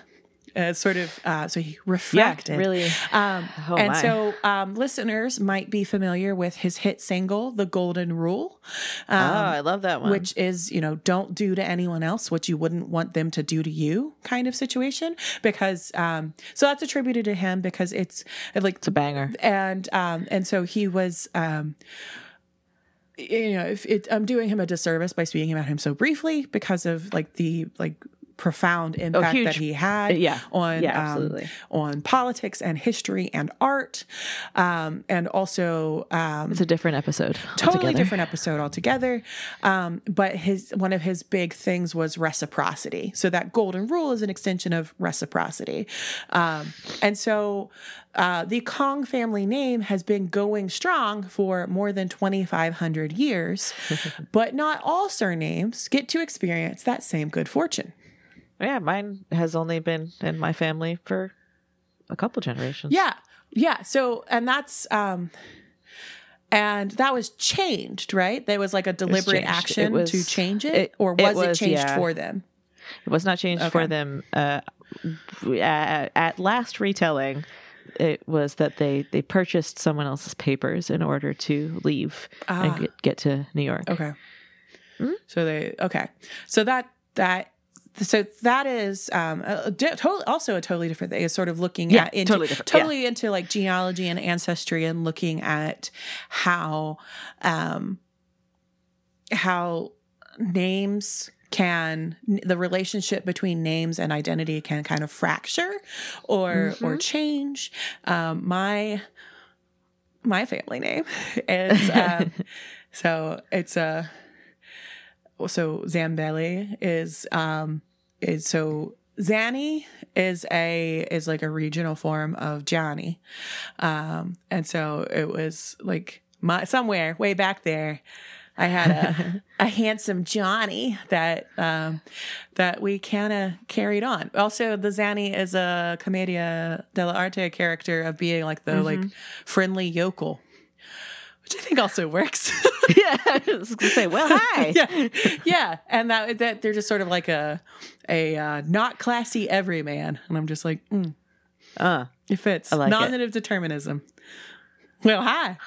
Uh, sort of, uh, so he yeah, reflected. really. Um, Oh, and my. so, um, listeners might be familiar with his hit single, "The Golden Rule." oh, Um, I love that one. which is you know don't do to anyone else what you wouldn't want them to do to you kind of situation because um so that's attributed to him because it's like it's a banger. and um and so he was um you know if it, i'm doing him a disservice by speaking about him so briefly because of like the like profound impact that Oh, huge. he had Yeah. on Yeah, um, on politics and history and art um and also um It's a different episode. totally altogether. different episode altogether. Um, but his one of his big things was reciprocity. So that golden rule is an extension of reciprocity. Um, and so uh, the Kong family name has been going strong for more than 2,500 years, but not all surnames get to experience that same good fortune. Yeah, mine has only been in my family for a couple generations. Yeah. Yeah. So, and that's, um, and that was changed, right? There was like a deliberate. Action was- to change it, it- or it was it, changed yeah. for them? It was not changed Okay. for them. Uh, at, at last retelling, it was that they they purchased someone else's papers in order to leave Ah. and get, get to New York. Okay. Hmm? So they okay. So that that so that is um a, a also a totally different thing. It's sort of looking Yeah, at into totally different, yeah. totally into like genealogy and ancestry and looking at how um how names can the relationship between names and identity can kind of fracture or or change um my my family name is um so it's a so Zambelli is um is so Zanni is a is like a regional form of Johnny. Um and so it was like my somewhere way back there I had a a handsome Johnny that um that we kind of carried on. Also the Zanni is a commedia dell'arte character of being like the like friendly yokel. Which I think also works. yeah, I was gonna say, well, hi. yeah, yeah, and that that they're just sort of like a a uh, not classy everyman, and I'm just like, mm, Uh, it fits. like it. Nominative determinism. Well, hi.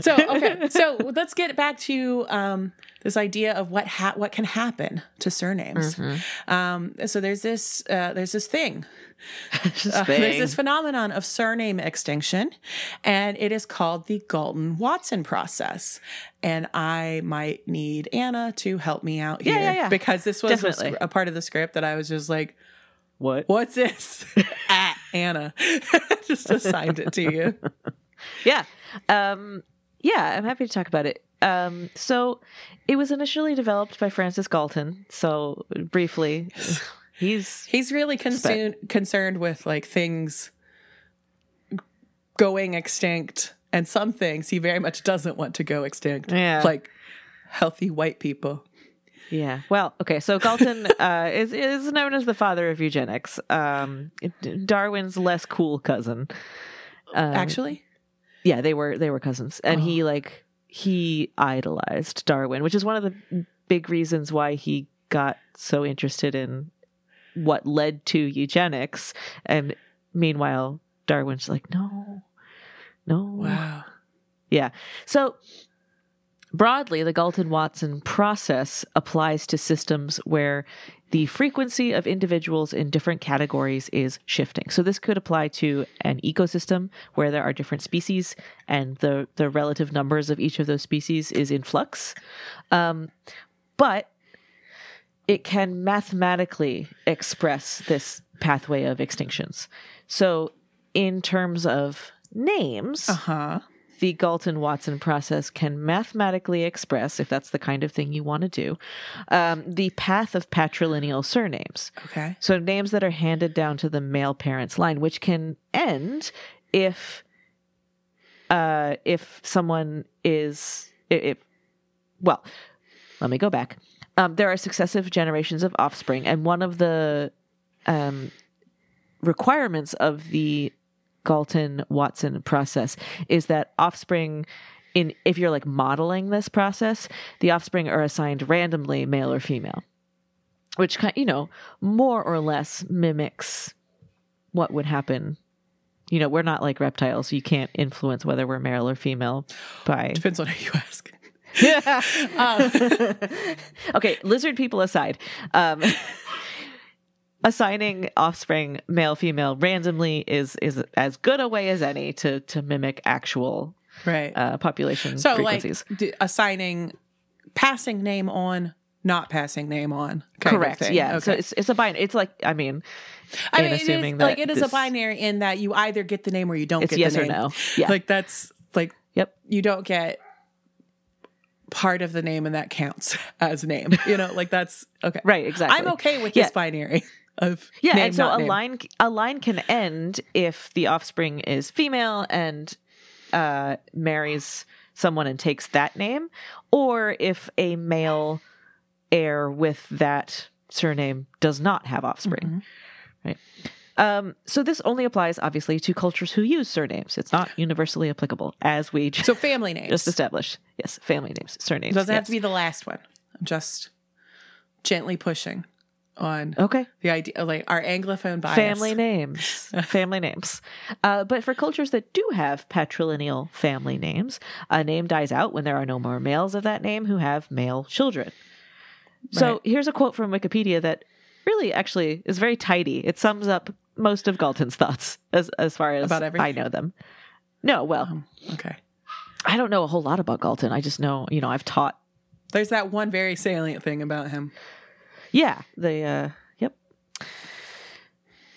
So okay, so let's get back to um, this idea of what ha- what can happen to surnames. Mm-hmm. Um, so there's this uh, there's this thing uh, there's this phenomenon of surname extinction, and it is called the Galton Watson process. And I might need Anna to help me out Yeah, here yeah, yeah. because this was a, a part of the script that I was just like, what? "What's this?" At Anna, just assigned it to you. Yeah. Um, yeah, I'm happy to talk about it. Um, so it was initially developed by Francis Galton. So briefly, he's He's really concerned concerned with like things going extinct, and some things he very much doesn't want to go extinct. Yeah. like healthy white people. yeah. Well, okay. So Galton uh, is is known as the father of eugenics. Um, Darwin's less cool cousin. Um, Actually, yeah, they were they were cousins, and he like he idolized Darwin, which is one of the big reasons why he got so interested in what led to eugenics. And meanwhile, Darwin's like, no, no, wow. yeah. So broadly, the Galton Watson process applies to systems where the frequency of individuals in different categories is shifting. So this could apply to an ecosystem where there are different species and the, the relative numbers of each of those species is in flux. Um, but it can mathematically express this pathway of extinctions. So in terms of names, Uh huh. The Galton Watson process can mathematically express, if that's the kind of thing you want to do, um, the path of patrilineal surnames. Okay. So names that are handed down to the male parent's line, which can end if uh, if someone is if well, let me go back. Um, there are successive generations of offspring, and one of the um, requirements of the Galton Watson process is that offspring in if you're like modeling this process, the offspring are assigned randomly male or female. Which kind of, you know, more or less mimics what would happen. You know, we're not like reptiles, so you can't influence whether we're male or female by Depends on who you ask. okay, lizard people aside, um, assigning offspring male female randomly is is as good a way as any to to mimic actual Right. uh, population so, frequencies. like d- assigning passing name on, not passing name on. Correct. Yeah. So it's it's a binary. It's like I mean, I mean, assuming is, that like it is a binary in that you either get the name or you don't It's get yes the or name. no. Yeah. Like that's like Yep. you don't get part of the name and that counts as name. You know, like that's okay. Right. Exactly. I'm okay with Yeah. this binary of Yeah, name, and so a name. line a line can end if the offspring is female and uh, marries someone and takes that name, or if a male heir with that surname does not have offspring. Mm-hmm. Right. Um, so this only applies, obviously, to cultures who use surnames. It's not universally applicable, as we So family names. just established. Yes, family names, surnames. doesn't have to be the last one. I'm just gently pushing on okay. the idea, like our anglophone bias. family names family names uh, but for cultures that do have patrilineal family names a name dies out when there are no more males of that name who have male children so here's a quote from wikipedia that really actually is very tidy it sums up most of galton's thoughts as, as far as About i know them no well Um, okay. i don't know a whole lot about galton i just know you know i've taught There's that one very salient thing about him. Yeah, the uh yep.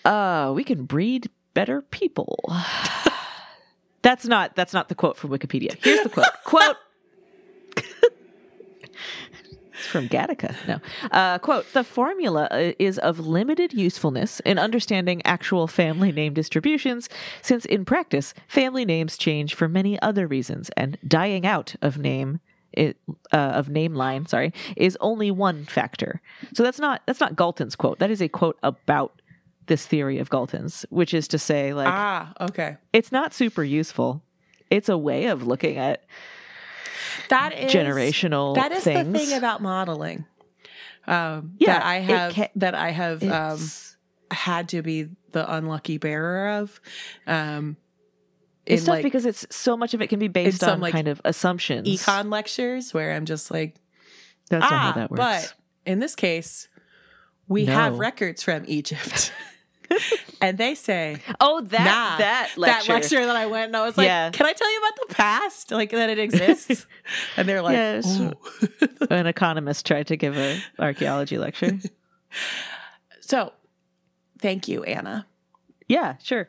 Uh we can breed better people. that's not that's not the quote from Wikipedia. Here's the quote. quote It's from Gattaca. No. Uh, quote The formula uh, is of limited usefulness in understanding actual family name distributions, since in practice, family names change for many other reasons, and dying out of name. It, uh, of name line, sorry, is only one factor. So that's not that's not Galton's quote. That is a quote about this theory of Galton's, which is to say, like, Ah, okay. it's not super useful. It's a way of looking at That is generational That is things. the thing about modeling. Um, Yeah, that I have ca- that I have um, had to be the unlucky bearer of. Um, It's tough like because it's so much of it can be based some, on like, kind of assumptions. econ lectures where I'm just like, That's not ah, how that works. but in this case, we have records from Egypt, and they say oh, that nah, that lecture. that lecture that I went and I was like, Yeah. can I tell you about the past, like that it exists? and they're like, Yes. An economist tried to give an archaeology lecture. so thank you, Anna. yeah, sure.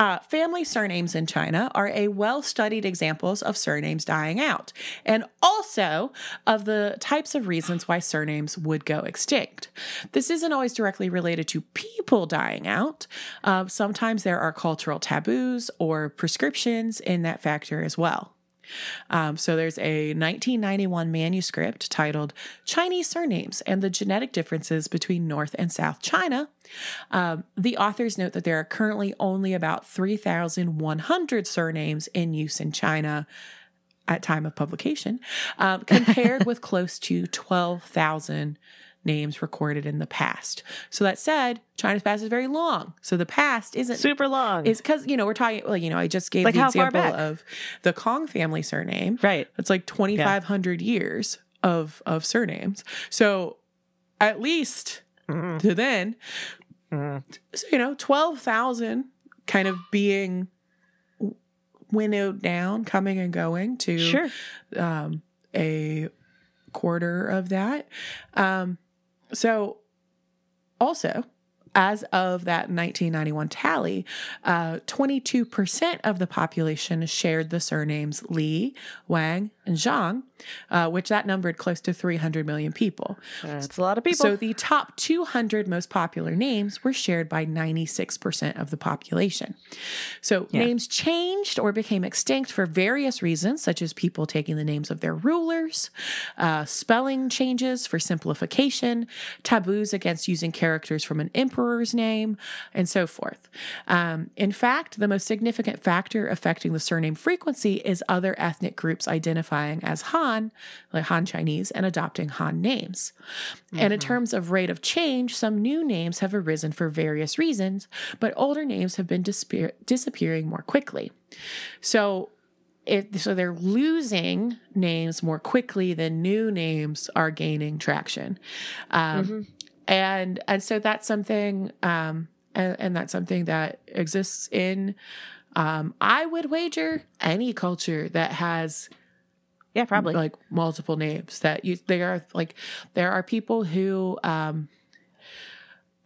Uh, family surnames in China are a well studied examples of surnames dying out, and also of the types of reasons why surnames would go extinct. This isn't always directly related to people dying out. Uh, sometimes there are cultural taboos or prescriptions in that factor as well. Um, so there's a 1991 manuscript titled Chinese Surnames and the Genetic Differences Between North and South China. Um, the authors note that there are currently only about 3,100 surnames in use in China at time of publication, um, compared with close to 12,000 names recorded in the past. So that said, China's past is very long. So the past isn't Super long. it's because you know we're talking well, you know I just gave Like the example of the Kong family surname. right. It's like twenty five hundred years of of surnames. So at least Mm. to then, Mm. so, you know, twelve thousand kind of being winnowed down, coming and going to Sure. um, a quarter of that. Um, so, also, as of that 1991 tally, uh, 22% of the population shared the surnames Li, Wang, and Zhang, uh, which that numbered close to 300 million people. That's a lot of people. So the top 200 most popular names were shared by 96% of the population. So Yeah. names changed or became extinct for various reasons, such as people taking the names of their rulers, uh, spelling changes for simplification, taboos against using characters from an emperor's name, and so forth. Um, in fact, the most significant factor affecting the surname frequency is other ethnic groups identifying as Han, like Han Chinese, and adopting Han names. And in terms of rate of change, some new names have arisen for various reasons, but older names have been disappear- disappearing more quickly. So, if, so they're losing names more quickly than new names are gaining traction, um, and and so that's something, um, and, and that's something that exists in. Um, I would wager any culture that has yeah, probably. like multiple names that you there are like there are people who um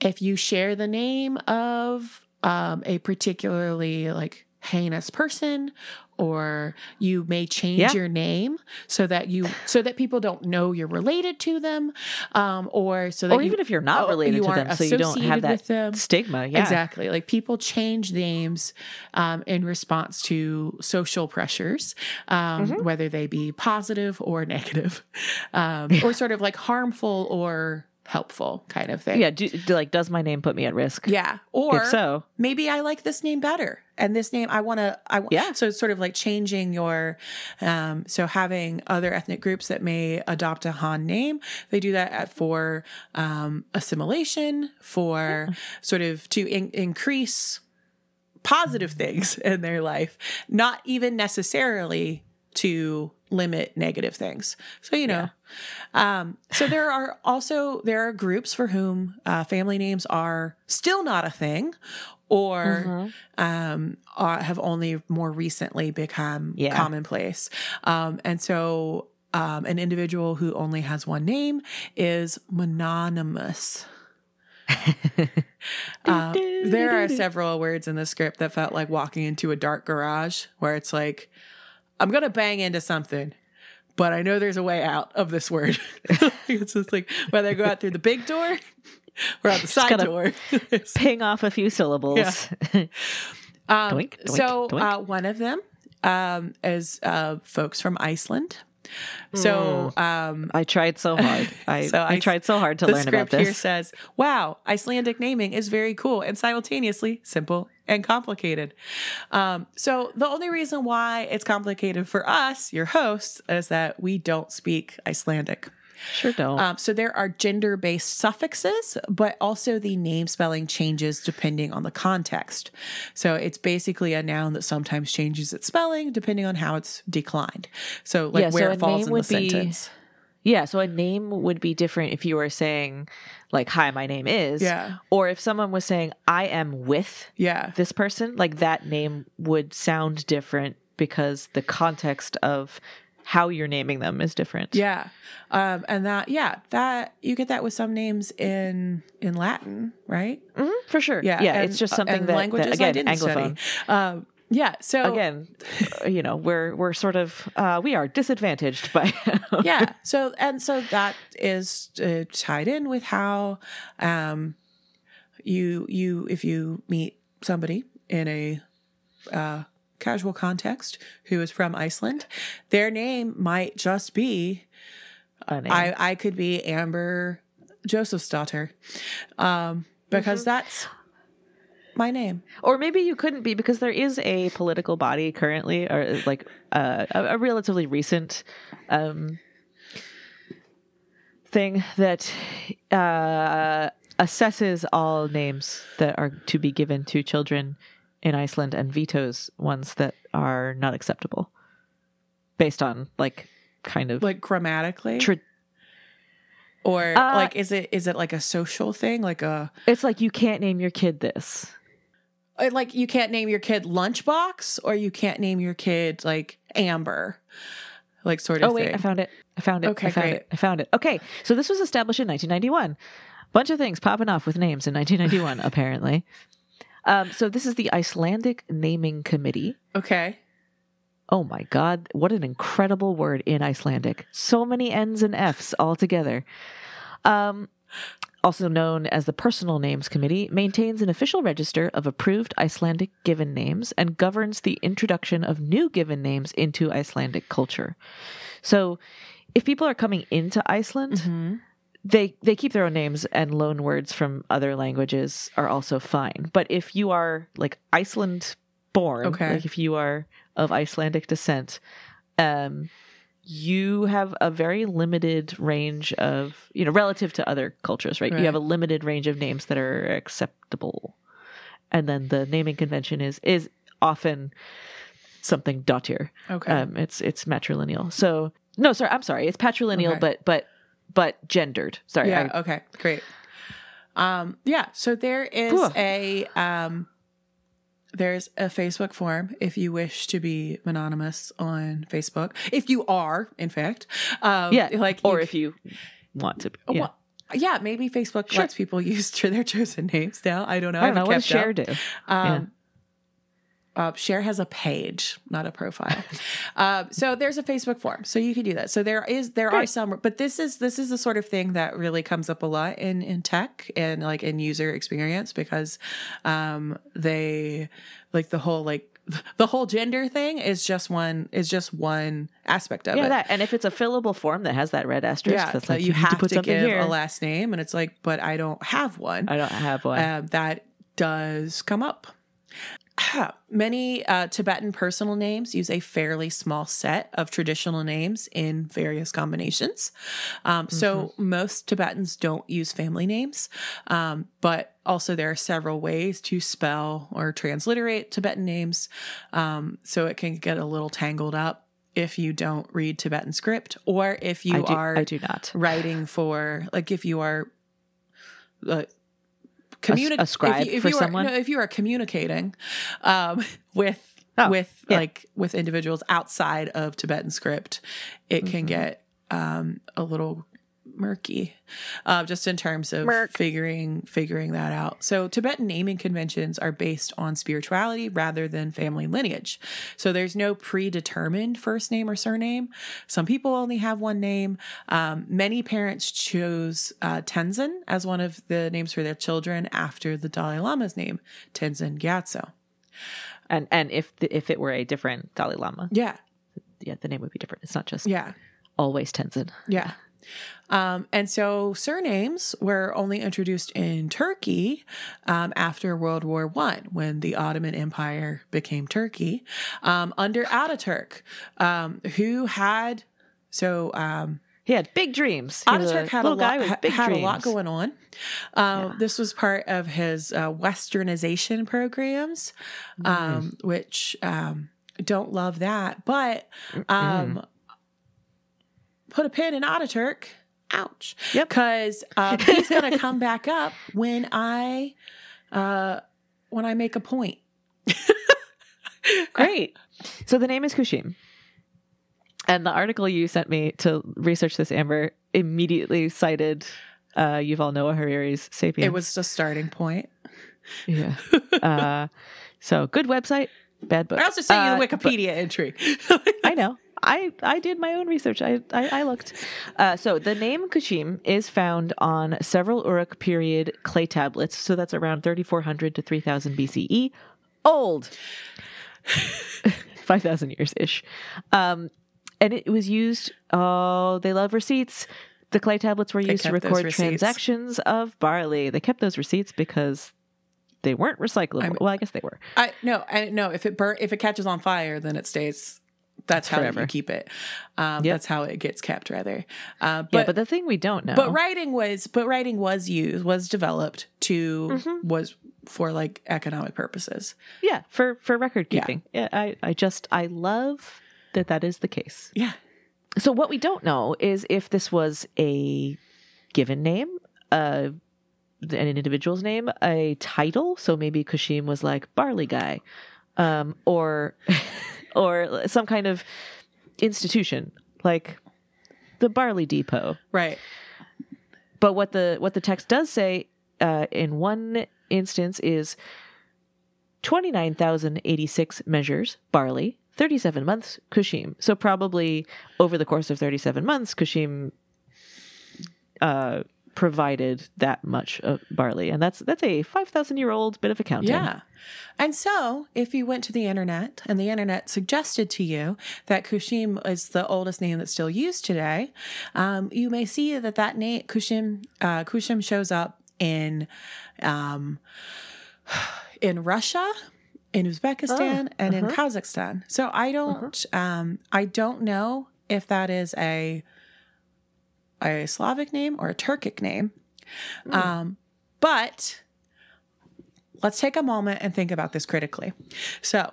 if you share the name of um a particularly like heinous person or you may change Yeah. your name so that you so that people don't know you're related to them um or so that or you, even if you're not oh, related you to them, so you don't have that stigma. Yeah. Exactly. Like people change names um, in response to social pressures, um, Mm-hmm. whether they be positive or negative, um, or sort of like harmful or helpful kind of thing. Yeah. Do, do, like, does my name put me at risk? Yeah. Or If so, maybe I like this name better. And this name, I want to, I Yeah. So it's sort of like changing your, um, so having other ethnic groups that may adopt a Han name, they do that at, for um, assimilation, for sort of to in- increase positive things in their life, not even necessarily to limit negative things. So, you know, um, so there are also, there are groups for whom uh, family names are still not a thing or um, are, have only more recently become Yeah. commonplace. Um, and so um, an individual who only has one name is mononymous. Uh, there are several words in the script that felt like walking into a dark garage where it's like, I'm going to bang into something, but I know there's a way out of this word. it's just like whether I go out through the big door or out the side door. Ping off a few syllables. um, Doink, doink, so doink. Uh, one of them um, is uh, folks from Iceland. So um, I tried so hard. I, So I, I- tried so hard to learn about script here this. says, "Wow, Icelandic naming is very cool and simultaneously simple and complicated." Um, so the only reason why it's complicated for us, your hosts, is that we don't speak Icelandic. Sure don't. Um, so there are gender based suffixes, but also the name spelling changes depending on the context. So it's basically a noun that sometimes changes its spelling depending on how it's declined. So like Yeah, where a it falls in the be- sentence. yeah, so a name would be different if you were saying like hi, my name is. Yeah. Or if someone was saying I am with Yeah. this person, like that name would sound different because the context of how you're naming them is different. Yeah. Um, and that, yeah, that you get that with some names in in Latin, right? Mhm, for sure. Yeah. Yeah, and- it's just uh, something and that, languages that again anglophone. Um, yeah. So Again, uh, you know, we're we're sort of uh, we are disadvantaged by yeah so and so that is uh, tied in with how um you you if you meet somebody in a uh casual context who is from Iceland their name might just be. I I could be Amber Joseph's daughter um because Mm-hmm. that's my name Or maybe you couldn't be because there is a political body currently, or like uh, a, a relatively recent um, thing that uh, assesses all names that are to be given to children in Iceland and vetoes ones that are not acceptable based on like kind of like grammatically tra- or Uh, like is it is it like a social thing like a it's like you can't name your kid this. Uh, like you can't name your kid lunchbox or you can't name your kid like amber like sort of Oh wait, thing I found it. I found it. Okay, I found great. it. I found it. Okay, so this was established in 1991. Bunch of things popping off with names in 1991, apparently. Um, so this is the Icelandic Naming Committee. okay Oh my God, what an incredible word in Icelandic! So many N's and F's all together. Um, also known as the Personal Names Committee, maintains an official register of approved Icelandic given names and governs the introduction of new given names into Icelandic culture. So, if people are coming into Iceland, Mm-hmm. They they keep their own names and loan words from other languages are also fine. But if you are like Iceland born, Okay. like if you are of Icelandic descent, um, you have a very limited range of you know relative to other cultures, right? You have a limited range of names that are acceptable, and then the naming convention is is often something dottir. okay Um, it's it's matrilineal. So no, sorry, I'm sorry. It's patrilineal, Okay. but but but gendered. Sorry. yeah I- okay great um yeah so there is Whew. a um there's a facebook form if you wish to be anonymous on facebook if you are in fact um yeah. like or you if you want to. Yeah. Well, yeah, maybe Facebook Sure. lets people use their chosen names now. I don't know. I don't know. What does Cher up. do? Um, uh, Cher has a page, not a profile. um, so there's a Facebook form, so you can do that. So there is there are some, but this is this is the sort of thing that really comes up a lot in in tech and like in user experience because um, they like the whole like the whole gender thing is just one is just one aspect of Yeah, it. that. And if it's a fillable form that has that red asterisk, yeah, that's like you, need have to put something give here. a last name, and it's like, but I don't have one. I don't have one. Um, that does come up. Many uh, Tibetan personal names use a fairly small set of traditional names in various combinations. Um, So most Tibetans don't use family names, um, but also there are several ways to spell or transliterate Tibetan names. Um, so it can get a little tangled up if you don't read Tibetan script or if you I do, are I do not. writing for like if you are uh, communi- a scribe if you, if for you someone? Are, no, if you are communicating um, with Oh, with yeah. like with individuals outside of Tibetan script, it can Mhm. get um, a little murky, uh, just in terms of Murk. figuring figuring that out. So Tibetan naming conventions are based on spirituality rather than family lineage. So there's no predetermined first name or surname. Some people only have one name. Um, many parents chose uh, Tenzin as one of the names for their children after the Dalai Lama's name, Tenzin Gyatso. And and if the, if it were a different Dalai Lama, Yeah, yeah, the name would be different. It's not just yeah. always Tenzin. Yeah. Um, and so surnames were only introduced in Turkey um, after World War One, when the Ottoman Empire became Turkey, um, under Ataturk, um, who had so um, He had big dreams. He Ataturk had a little guy lot with big had dreams. a lot going on. Um, This was part of his uh, Westernization programs, um, which um, don't love that, but um, put a pin in Ataturk. Ouch. Yep. Because um, he's going to come back up when I uh, when I make a point. Great. So the name is Kushim. And the article you sent me to research this, Amber, immediately cited uh, Yuval Noah Harari's *Sapiens*. It was a starting point. yeah. uh, so good website, bad book. I also sent you Uh, the Wikipedia entry. I know. I, I did my own research. I I, I looked. Uh, so the name Kushim is found on several Uruk period clay tablets. So that's around 3400 to 3000 BCE. Old. 5000 years ish. Um, and it was used. Oh, they love receipts. The clay tablets were used to record transactions of barley. They kept those receipts because they weren't recyclable. I'm- well, I guess they were. I no, I no. If it burn, if it catches on fire, then it stays. That's how Forever. you keep it. Um, Yep. That's how it gets kept, rather. Uh, yeah, but but the thing we don't know. but writing was but writing was used was developed to Mm-hmm. was for like economic purposes. Yeah, for for record keeping. Yeah, I I just I love that that is the case. Yeah, So what we don't know is if this was a given name, uh an individual's name, a title, so maybe Kushim was like barley guy, um or or some kind of institution like the barley depot. right. But what the what the text does say uh, in one instance is twenty nine thousand eighty six measures barley, thirty seven months kushim. So probably over the course of thirty seven months, kushim uh, provided that much of barley, and that's that's a five thousand year old bit of accounting. Yeah. And so, if you went to the internet and the internet suggested to you that Kushim is the oldest name that's still used today, um, you may see that that name Kushim uh, Kushim shows up in um, in Russia, in Uzbekistan, and in Kazakhstan. So I don't um, I don't know if that is a a Slavic name or a Turkic name, um, but let's take a moment and think about this critically. So,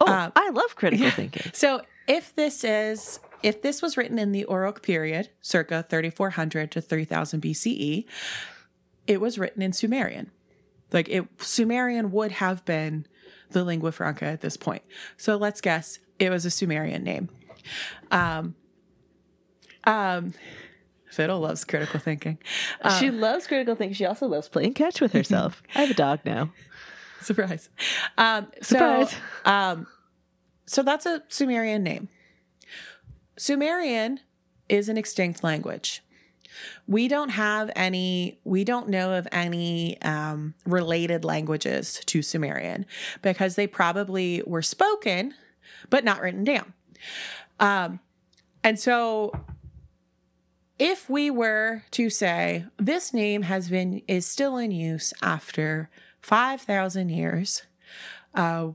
Oh, Uh, I love critical thinking. so if this is if this was written in the Uruk period, circa 3400 to 3000 BCE, it was written in Sumerian. Like it Sumerian would have been the lingua franca at this point. So let's guess it was a Sumerian name. Um um Fiddle loves critical thinking. she loves critical thinking. She also loves playing catch with herself. I have a dog now. Surprise. Um, Surprise. So, um, so that's a Sumerian name. Sumerian is an extinct language. We don't have any, we don't know of any um, related languages to Sumerian because they probably were spoken, but not written down. Um, and so if we were to say this name has been is still in use after 5000 years uh,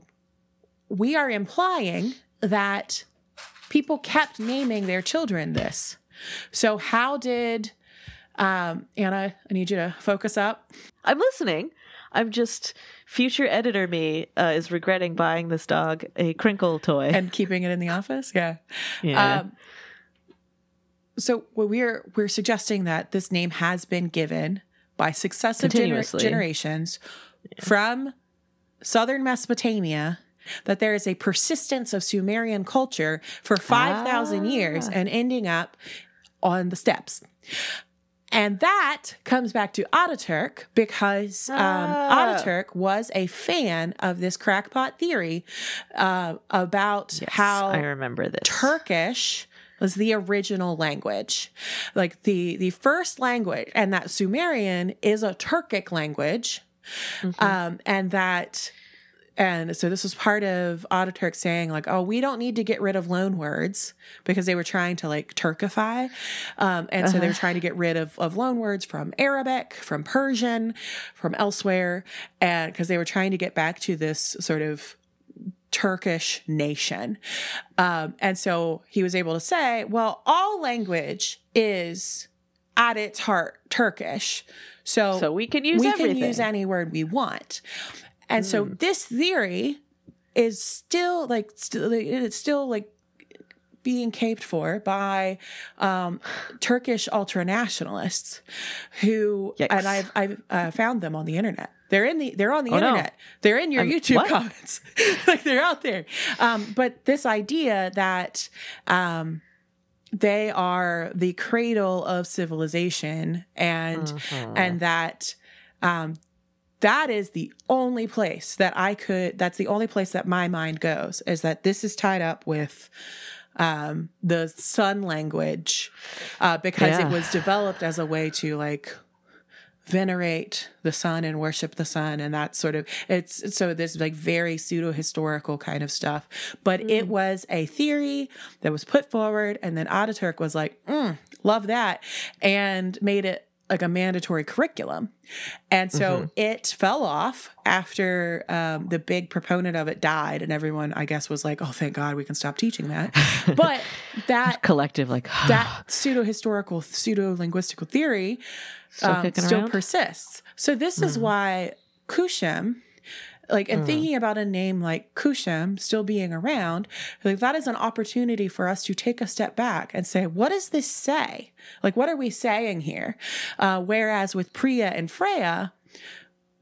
we are implying that people kept naming their children this so how did um, anna i need you to focus up I'm listening. I'm just future editor me uh, is regretting buying this dog a crinkle toy. and keeping it in the office yeah yeah. Um, so what we're we're suggesting that this name has been given by successive gener- generations from southern Mesopotamia. That there is a persistence of Sumerian culture for five thousand years Ah. and ending up on the steppes. And that comes back to Ataturk because um, Ah. Ataturk was a fan of this crackpot theory uh, about Yes, how I remember this. Turkish was the original language. Like the the first language and that Sumerian is a Turkic language. Mhm. Um and that and so this was part of Ataturk saying like, oh, we don't need to get rid of loan words because they were trying to like Turkify. Um, and so they were Uh-huh. trying to get rid of, of loan words from Arabic, from Persian, from elsewhere. And because they were trying to get back to this sort of Turkish nation. Um, and so he was able to say, well, all language is at its heart Turkish. So, so we can use we everything. can use any word we want. And so Hmm. this theory is still like still it's still like being caped for by um, Turkish ultranationalists who Yikes. and I've I've uh, found them on the internet. They're in the they're on the Oh, no. internet. They're in your Um, YouTube what? comments. like they're out there. Um, but this idea that um, they are the cradle of civilization and Mhm. and that um, that is the only place that I could. That's the only place that my mind goes. Is that this is tied up with um, the sun language uh, because Yeah. it was developed as a way to like venerate the sun and worship the sun and that sort of it's so this like very pseudo historical kind of stuff but Mm. it was a theory that was put forward and then Ataturk was like mm, love that and made it like a mandatory curriculum and so Mm-hmm. it fell off after um, the big proponent of it died and everyone i guess was like oh thank god we can stop teaching that but that collective like that pseudo historical pseudo linguistical theory Still um, still persists. So this is Mm. why Kushim, like, and Mm. thinking about a name like Kushim still being around, like that is an opportunity for us to take a step back and say, what does this say? Like, what are we saying here? Uh, whereas with Priya and Freya,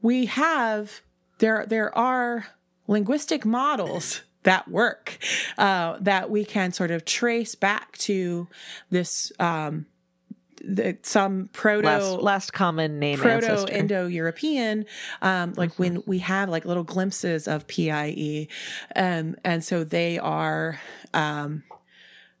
we have there there are linguistic models that work uh, that we can sort of trace back to this um, the, some proto last last common name proto. Indo European, um, like when we have like little glimpses of PIE, um, and so they are, um,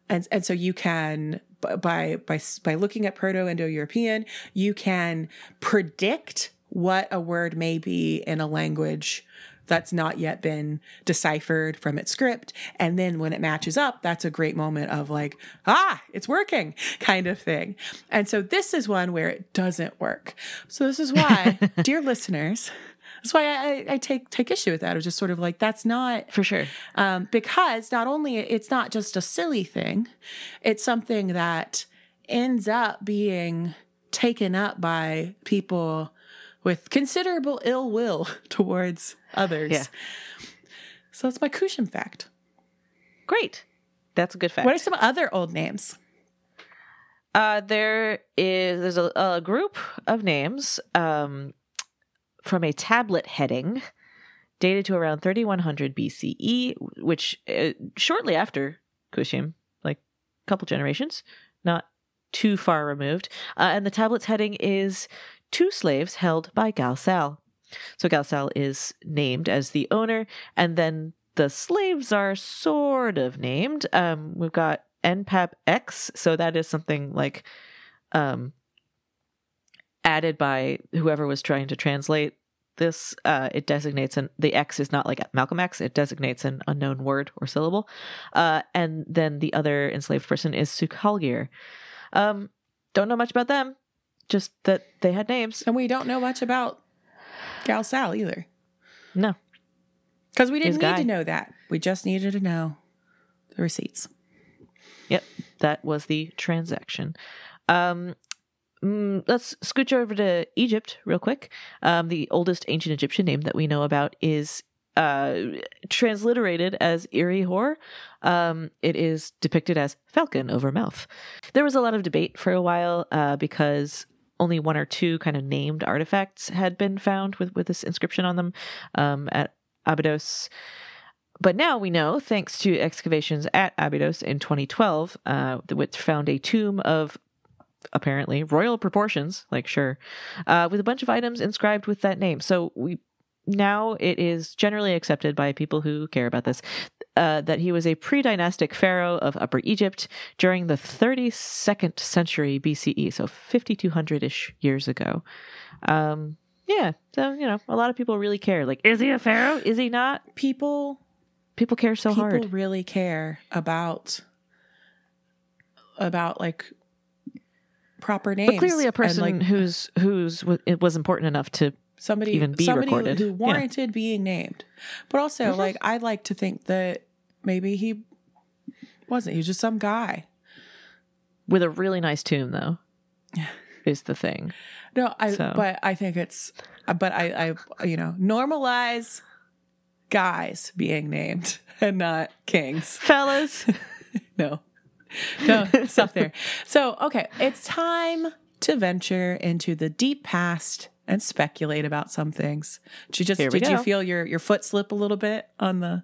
and and so you can by by by looking at proto Indo European, you can predict what a word may be in a language that's not yet been deciphered from its script. And then when it matches up, that's a great moment of like, ah, it's working kind of thing. And so this is one where it doesn't work. So this is why, dear listeners, that's why I, I take take issue with that. It's just sort of like that's not for sure. um, because not only it's not just a silly thing, it's something that ends up being taken up by people with considerable ill will towards others. Yeah. So that's my Kushim fact. Great. That's a good fact. What are some other old names? Uh, there is there's a, a group of names um, from a tablet heading dated to around 3100 BCE, which uh, shortly after Kushim, like a couple generations, not too far removed. Uh, and the tablet's heading is two slaves held by Galsal. So Galsal is named as the owner, and then the slaves are sort of named. Um, we've got NPAP X, so that is something like um, added by whoever was trying to translate this. Uh, it designates an the X is not like Malcolm X. It designates an unknown word or syllable. Uh, and then the other enslaved person is Sukkalgir. Um, don't know much about them, just that they had names. And we don't know much about Galsal either. No. Because we didn't His need guy. to know that. We just needed to know the receipts. Yep, that was the transaction. Um, mm, let's scooch over to Egypt real quick. Um, the oldest ancient Egyptian name that we know about is uh, transliterated as Irihor. Um, it is depicted as falcon over mouth. There was a lot of debate for a while uh, because only one or two kind of named artifacts had been found with, with this inscription on them um, at Abydos. But now we know, thanks to excavations at Abydos in 2012, uh, which found a tomb of apparently royal proportions, like sure, uh, with a bunch of items inscribed with that name. So we now it is generally accepted by people who care about this uh, that he was a pre-dynastic pharaoh of Upper Egypt during the 32nd century BCE, so 5200-ish years ago. Um, yeah, so you know, a lot of people really care. Like, is he a pharaoh? Is he not? People People care so people hard. really care about about like proper names. But clearly, a person like who's who's it was important enough to somebody even be somebody recorded. who Yeah. warranted being named. But also, Mhm. like I'd like to think that maybe he wasn't. He was just some guy. with a really nice tomb, though. Yeah. Is the thing. No, I. So- But I think it's. But I. I. You know, normalize guys being named and not kings. Fellas, No. No, stop there. So, okay, it's time to venture into the deep past and speculate about some things. Did you just did you feel your your foot slip a little bit on the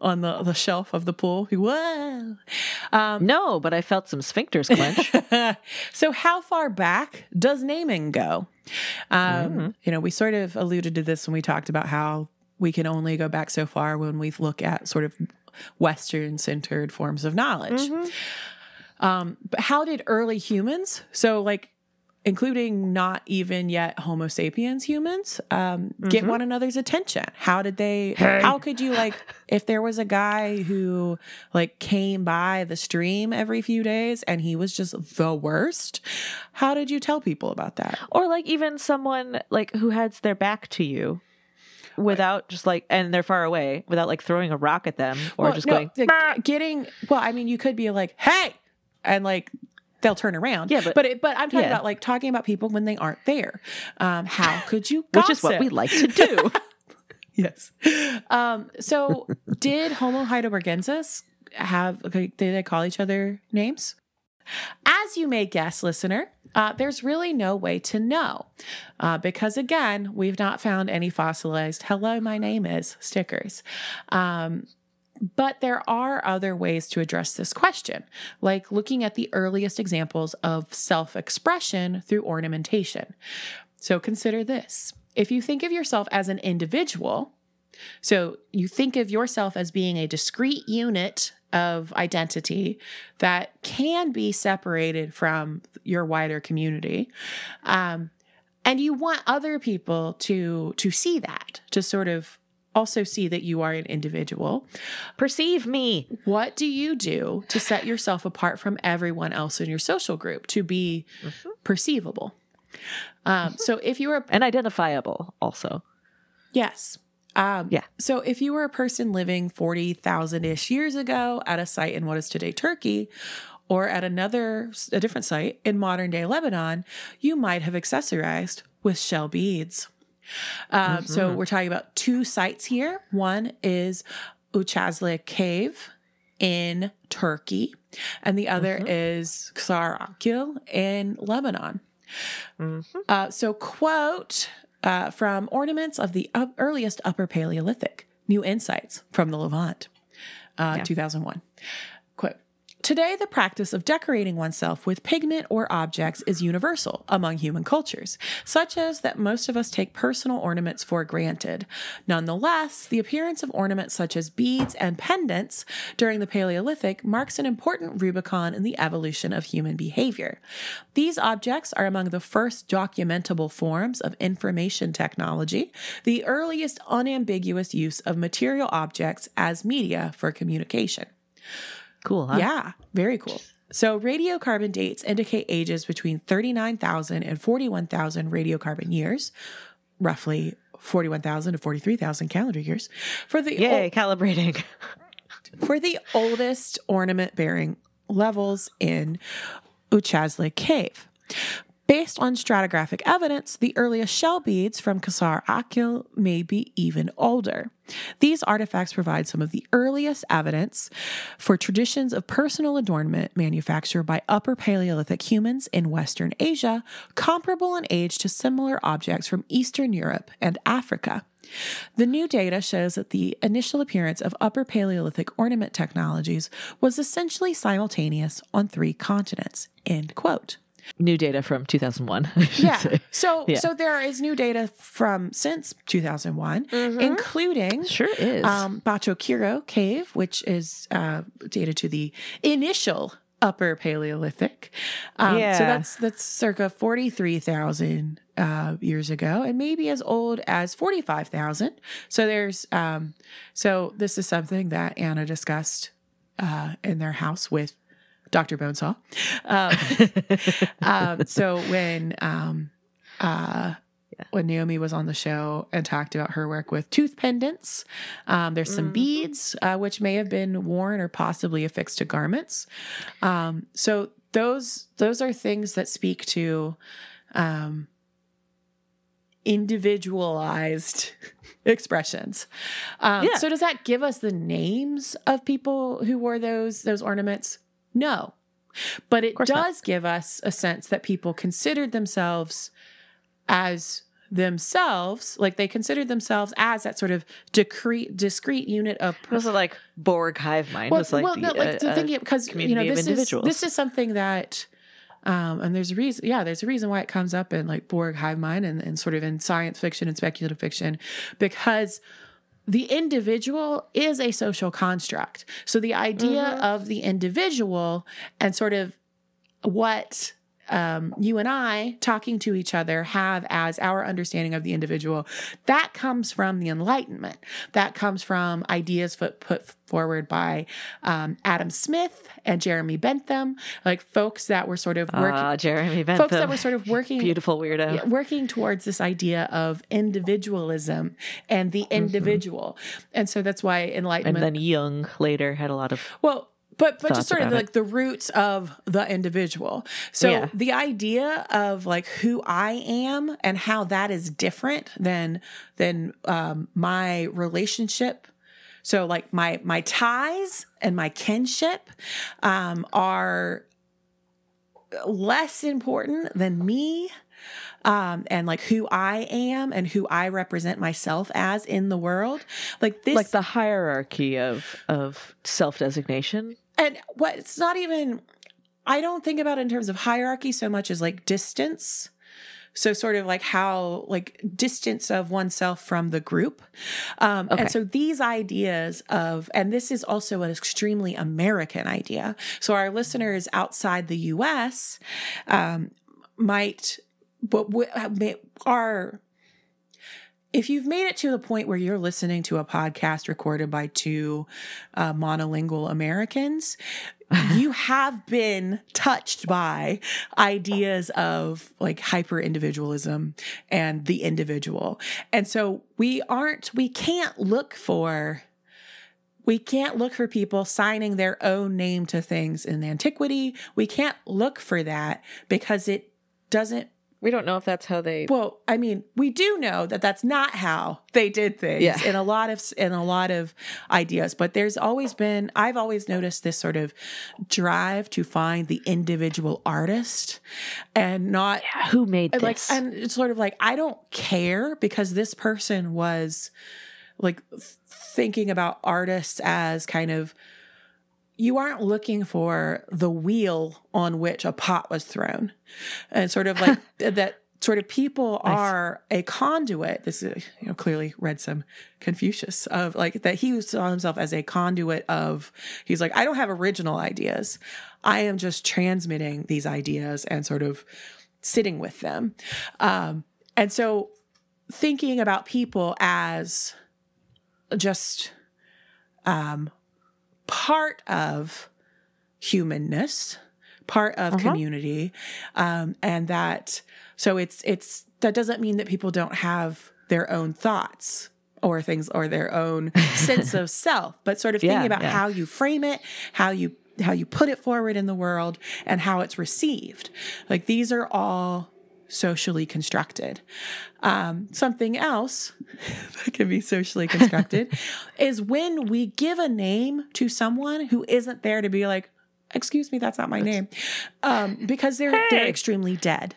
on the the shelf of the pool? Whoa. Um no, but I felt some sphincters clench. so how far back does naming go? Um, Mhm. You know, we sort of alluded to this when we talked about how we can only go back so far when we look at sort of Western centered forms of knowledge. Mhm. Um, but how did early humans, so like including not even yet Homo sapiens humans, um, get Mhm. one another's attention? How did they, Hey. how could you like, if there was a guy who like came by the stream every few days and he was just the worst, how did you tell people about that? Or like even someone like who has their back to you without just like and they're far away without like throwing a rock at them or Well, just no, going the- getting, well, I mean, you could be like, hey, and like, They'll turn around. Yeah, but- but it, but I'm talking yeah. about like talking about people when they aren't there. Um, how could you? which is what we like to do. Yes. Um, so did Homo heidelbergensis have, okay, did they call each other names? As you may guess, listener, uh, there's really no way to know uh, because, again, we've not found any fossilized hello, my name is stickers. Um, but there are other ways to address this question, like looking at the earliest examples of self expression through ornamentation. So consider this if you think of yourself as an individual, so you think of yourself as being a discrete unit of identity that can be separated from your wider community. Um, and you want other people to to see that, to sort of also see that you are an individual. Perceive me. What do you do to set yourself apart from everyone else in your social group to be Mhm. perceivable? Um, so if you are And identifiable also. Yes. Um, Yeah. So if you were a person living 40,000 ish years ago at a site in what is today Turkey, or at another, a different site in modern day Lebanon, you might have accessorized with shell beads. Um, So Mhm. we're talking about two sites here. One is Uchazli Cave in Turkey, and the other Mhm. is Ksar Akil in Lebanon. Mhm. Uh, so, quote uh, from Ornaments of the up- Earliest Upper Paleolithic New Insights from the Levant, uh, Yeah. 2001. Today, the practice of decorating oneself with pigment or objects is universal among human cultures, such as that most of us take personal ornaments for granted. Nonetheless, the appearance of ornaments such as beads and pendants during the Paleolithic marks an important Rubicon in the evolution of human behavior. These objects are among the first documentable forms of information technology, the earliest unambiguous use of material objects as media for communication. Cool, huh? Yeah, very cool. So, radiocarbon dates indicate ages between 39,000 and 41,000 radiocarbon years, roughly 41,000 to 43,000 calendar years, for the Yay, calibrating. for the oldest ornament bearing levels in Uchazli Cave. Based on stratigraphic evidence, the earliest shell beads from Ksar Akil may be even older. These artifacts provide some of the earliest evidence for traditions of personal adornment manufactured by Upper Paleolithic humans in Western Asia, comparable in age to similar objects from Eastern Europe and Africa. The new data shows that the initial appearance of Upper Paleolithic ornament technologies was essentially simultaneous on three continents. End quote. New data from 2001. I yeah. say. So Yeah. so there is new data from since 2001, including Sure is. um, Bacho Kiro Cave, which is uh, dated to the initial Upper Paleolithic. Um, Yeah. So that's that's circa forty three thousand uh, years ago, and maybe as old as forty five thousand. So there's um, so this is something that Anna discussed uh, in their house with Dr. Bonesaw. Um, um, so when um, uh, when Naomi was on the show and talked about her work with tooth pendants, um, there's some beads uh, which may have been worn or possibly affixed to garments. Um, so those those are things that speak to um, individualized expressions. Um, Yeah. So does that give us the names of people who wore those those ornaments? No. But it course not. does give us a sense that people considered themselves as themselves, like they considered themselves as that sort of discrete discrete unit of was it like Borg hive mind. well, was like, well, the, no, like uh, the uh, thing because you know this is this is something that um and there's a reason yeah there's a reason why it comes up in like Borg hive mind and, and sort of in science fiction and speculative fiction because the individual is a social construct so the idea Mm-hmm. of the individual and sort of what um, you and I talking to each other have as our understanding of the individual, that comes from the Enlightenment. That comes from ideas put, put forward by um, Adam Smith and Jeremy Bentham, like folks that were sort of working, Ah, Jeremy Bentham. folks that were sort of working beautiful weirdo. yeah, working towards this idea of individualism and the individual. And so that's why Enlightenment. and then Jung later had a lot of well, but but just sort of it. like the roots of the individual. So Yeah. the idea of like who I am and how that is different than than um, my relationship. So like my my ties and my kinship um, are less important than me um, and like who I am and who I represent myself as in the world. Like this, like the hierarchy of of self designation. And what it's not even i don't think about it in terms of hierarchy so much as like distance. So sort of like how like distance of oneself from the group. Um, Okay. and so these ideas of and this is also an extremely american idea. So our listeners outside the us um, might but w- are if you've made it to the point where you're listening to a podcast recorded by two uh, monolingual Americans, you have been touched by ideas of like hyper individualism and the individual. And so we aren't, we can't look for. We can't look for people signing their own name to things in antiquity. We can't look for that because it doesn't We don't know if that's how they. well, I mean, we do know that that's not how they did things Yeah. in a lot of in a lot of ideas, but there's always been I've always noticed this sort of drive to find the individual artist and not Who made this? like and it's sort of like I don't care because this person was like thinking about artists as kind of you aren't looking for the wheel on which a pot was thrown. And sort of like that sort of people Nice. are a conduit. This is you know clearly read some confucius of like that he saw himself as a conduit of he's like i don't have original ideas. I am just transmitting these ideas and sort of sitting with them. Um, and so thinking about people as just um, part of humanness part of Uh-huh. community um, and that so it's it's that doesn't mean that people don't have their own thoughts or things or their own sense of self but sort of thinking about yeah. how you frame it how you how you put it forward in the world and how it's received like these are all socially constructed um, something else that can be socially constructed is when we give a name to someone who isn't there to be like excuse me that's not my name um, because they're they're extremely dead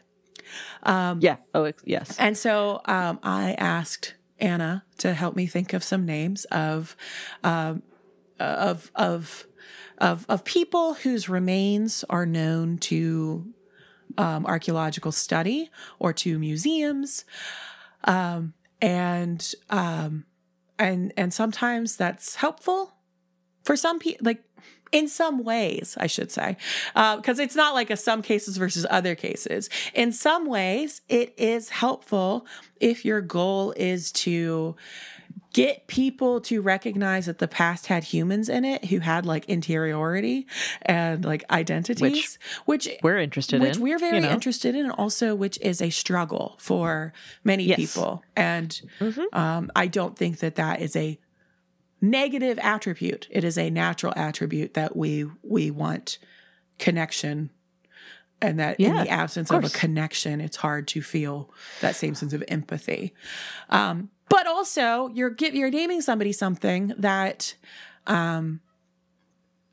yeah. Oh, yes. and so um, I asked Anna to help me think of some names of um, of of of of people whose remains are known to um, archaeological study or to museums, um, and um, and and sometimes that's helpful for some people. Like in some ways, I should say, because uh, it's not like a some cases versus other cases. In some ways, it is helpful if your goal is to get people to recognize that the past had humans in it who had like interiority and like identities, which, which we're interested which in. Which we're very you know? interested in, and also which is a struggle for many Yes. people. And Mhm. um, I don't think that that is a negative attribute. It is a natural attribute that we we want connection. And that in the absence of of, a connection, it's hard to feel that same sense of empathy. Um, but also, you're give, you're naming somebody something that um,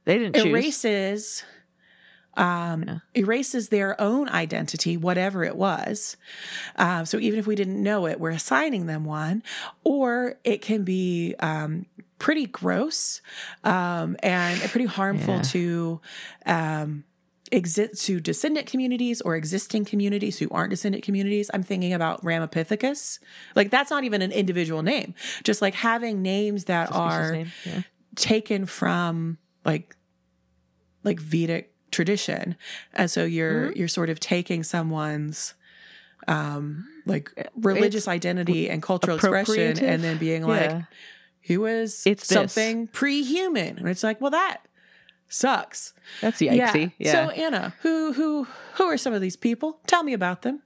They didn't choose. erases um, Yeah. erases their own identity, whatever it was. Uh, so even if we didn't know it, we're assigning them one, or it can be um, pretty gross um, and pretty harmful Yeah. to. Um, exist to descendant communities or existing communities who aren't descendant communities. I'm thinking about Ramapithecus. Like that's not even an individual name. Just like having names that It's are name, yeah. taken from like like Vedic tradition. And so you're Mm-hmm. you're sort of taking someone's um like religious identity and cultural expression and then being like Yeah. he was It's this. something pre-human. And it's like, well that sucks. That's yikesy. Yeah. So Anna, who who who are some of these people? Tell me about them.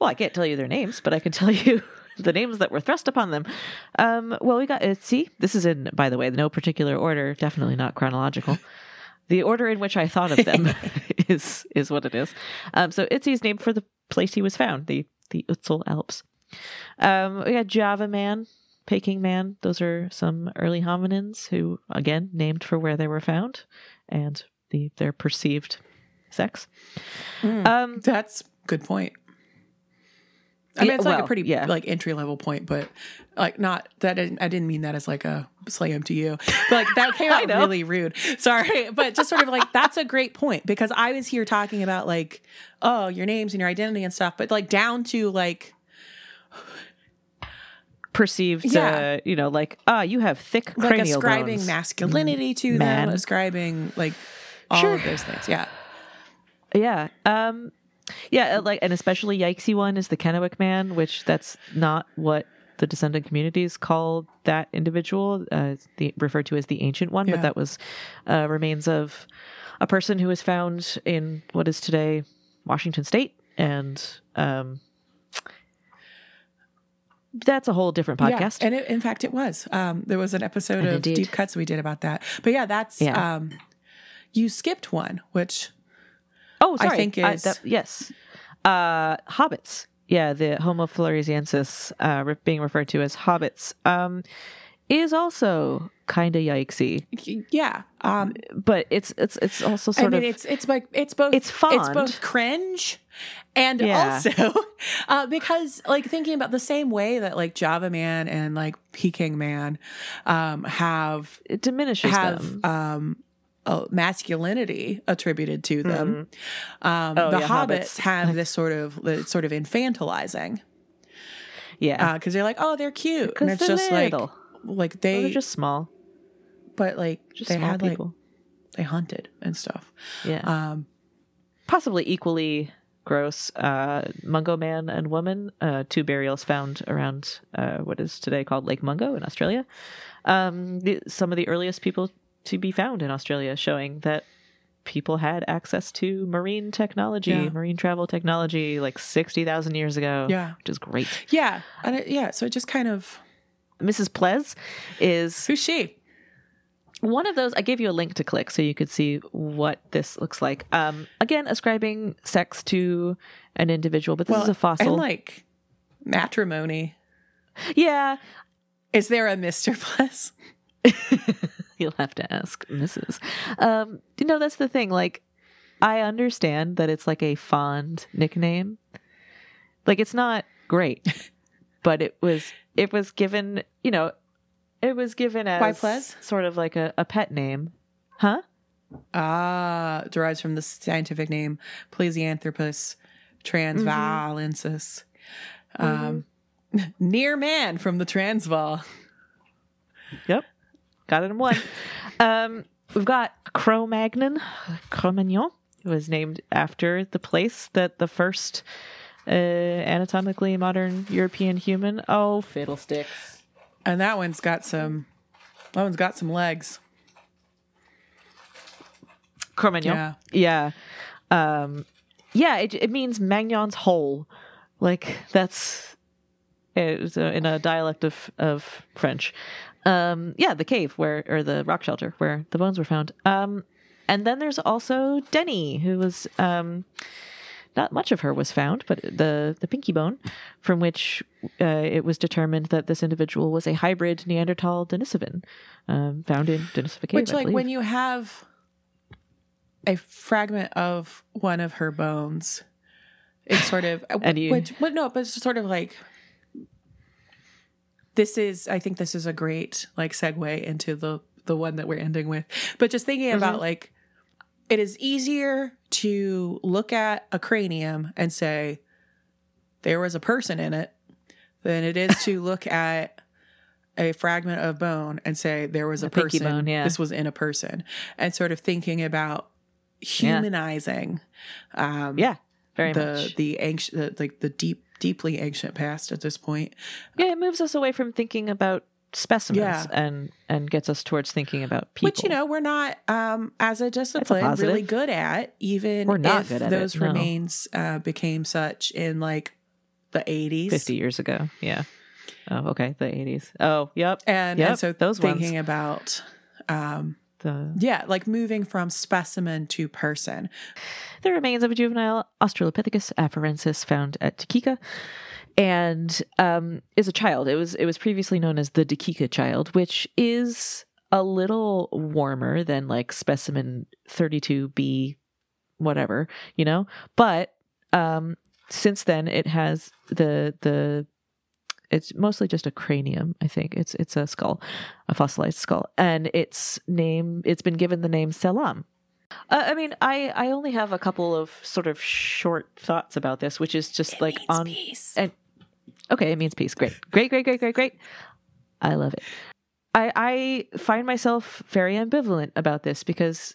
Well, I can't tell you their names, but I can tell you the names that were thrust upon them. Um, well, we got Ötzi. This is in, by the way, no particular order, definitely not chronological. The order in which I thought of them is is what it is. Um, so Ötzi is named for the place he was found, the the Ötztal Alps. Um, we got Java Man, Peking Man. Those are some early hominins who, again, named for where they were found and the their perceived sex. Mm. Um, That's good point. I mean, it's like a pretty yeah. like entry level point, but like not that I didn't, I didn't mean that as like a slam to you. But like that came out really rude. Sorry, but just sort of like that's a great point because I was here talking about like oh your names and your identity and stuff, but like down to like perceived, Yeah. uh, you know, like ah, you have thick like cranial ascribing bones. masculinity to Man. them, ascribing like all Sure. of those things. Yeah, Yeah. Um yeah, uh, like and especially yikesy one is the Kennewick man, which that's not what the descendant communities call that individual, uh, the referred to as the ancient one, Yeah. but that was uh, remains of a person who was found in what is today Washington State, and um, that's a whole different podcast. Yeah, and it, in fact, it was. Um, there was an episode And of indeed. Deep Cuts we did about that. But yeah, that's Yeah. um, you skipped one, which oh, I sorry, think I- is- that- yes, uh, hobbits. Yeah, the Homo floresiensis, uh, being referred to as hobbits, um, is also kind of yikesy, yeah. Um, but it's it's it's also I sort mean, of it's it's like it's both It's It's both cringe and Yeah. also uh, because like thinking about the same way that like Java Man and like Peking Man um, have it diminishes have them. um, uh, masculinity attributed to them. Um, Oh, the yeah, hobbits, hobbits. have this sort of this sort of infantilizing yeah, because they're like, oh, they're cute, and it's just little. like like Oh, they're just small, but like just they had like people. they hunted and stuff. yeah, Um, possibly equally gross. Uh, Mungo man and woman, uh, two burials found around uh, what is today called Lake Mungo in Australia. Um, the, some of the earliest people to be found in Australia, showing that people had access to marine technology, Yeah. marine travel technology, like sixty thousand years ago. Yeah. which is great. yeah, and it, yeah, so it just kind of Mrs. Ples is who's she? One of those i gave you a link to click so you could see what this looks like. Um again ascribing sex to an individual but this is a fossil. and like matrimony. yeah. Is there a Mister Plus? you'll have to ask mrs um you know that's the thing like i understand that it's like a fond nickname. Like it's not great but it was it was given you know it was given as Why Ples? sort of like a, a pet name huh Ah, derives from the scientific name Plesianthropus transvaalensis. Um, near man from the Transvaal. Yep. Got it in one. um, we've got Cro-Magnon. Cro-Magnon was named after the place that the first uh, anatomically modern European human. Oh, fiddlesticks. And that one's got some that one's got some legs. Cro-Magnon. Yeah. Yeah. Um, yeah, it, it means Magnon's hole. Like that's it's in a dialect of of French. Um, yeah, the cave where or the rock shelter where the bones were found. Um, and then there's also Denny, who was um, not much of her was found, but the the pinky bone, from which uh, it was determined that this individual was a hybrid Neanderthal Denisovan, um, found in Denisova Cave. Which, like, when you have a fragment of one of her bones, it's sort of And you- which, but no, but it's sort of like this is. I think this is a great like segue into the the one that we're ending with. But just thinking Mm-hmm. about like, it is easier to look at a cranium and say there was a person in it than it is to look at a fragment of bone and say there was a, A person bone, yeah. this was in a person and sort of thinking about humanizing um yeah, very the much. the ancient the, like the deep deeply ancient past at this point Yeah, it moves us away from thinking about specimens Yeah. and and gets us towards thinking about people. which you know we're not um as a discipline positive. really good at even We're not if good at those it, no. remains uh became such in like the 80s 50 years ago. Yeah. Oh, okay. The 80s. Oh, yep. and, Yep, and so those ones. thinking about um The yeah like moving from specimen to person the remains of a juvenile Australopithecus afarensis found at Dikika and um, is a child. It was it was previously known as the Dikika child, which is a little warmer than like specimen 32B whatever, you know? But um since then it has the the it's mostly just a cranium, I think. It's it's a skull, a fossilized skull. And its name it's been given the name Selam. Uh, I mean, I I only have a couple of sort of short thoughts about this, which is just like on peace. and okay, it means peace. Great, great, great, great, great, great. I love it. I I find myself very ambivalent about this because,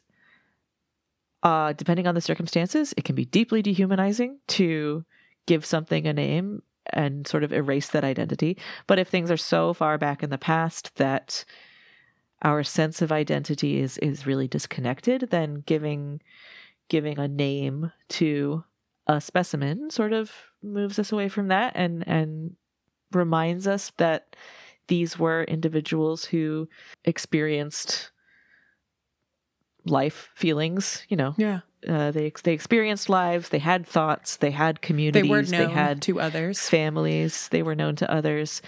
uh, depending on the circumstances, it can be deeply dehumanizing to give something a name and sort of erase that identity. But if things are so far back in the past that our sense of identity is is really disconnected, then giving giving a name to a specimen sort of moves us away from that and and reminds us that these were individuals who experienced life feelings you know. Yeah. Uh, they they experienced lives they had thoughts they had communities they were known had to others. families they were known to others.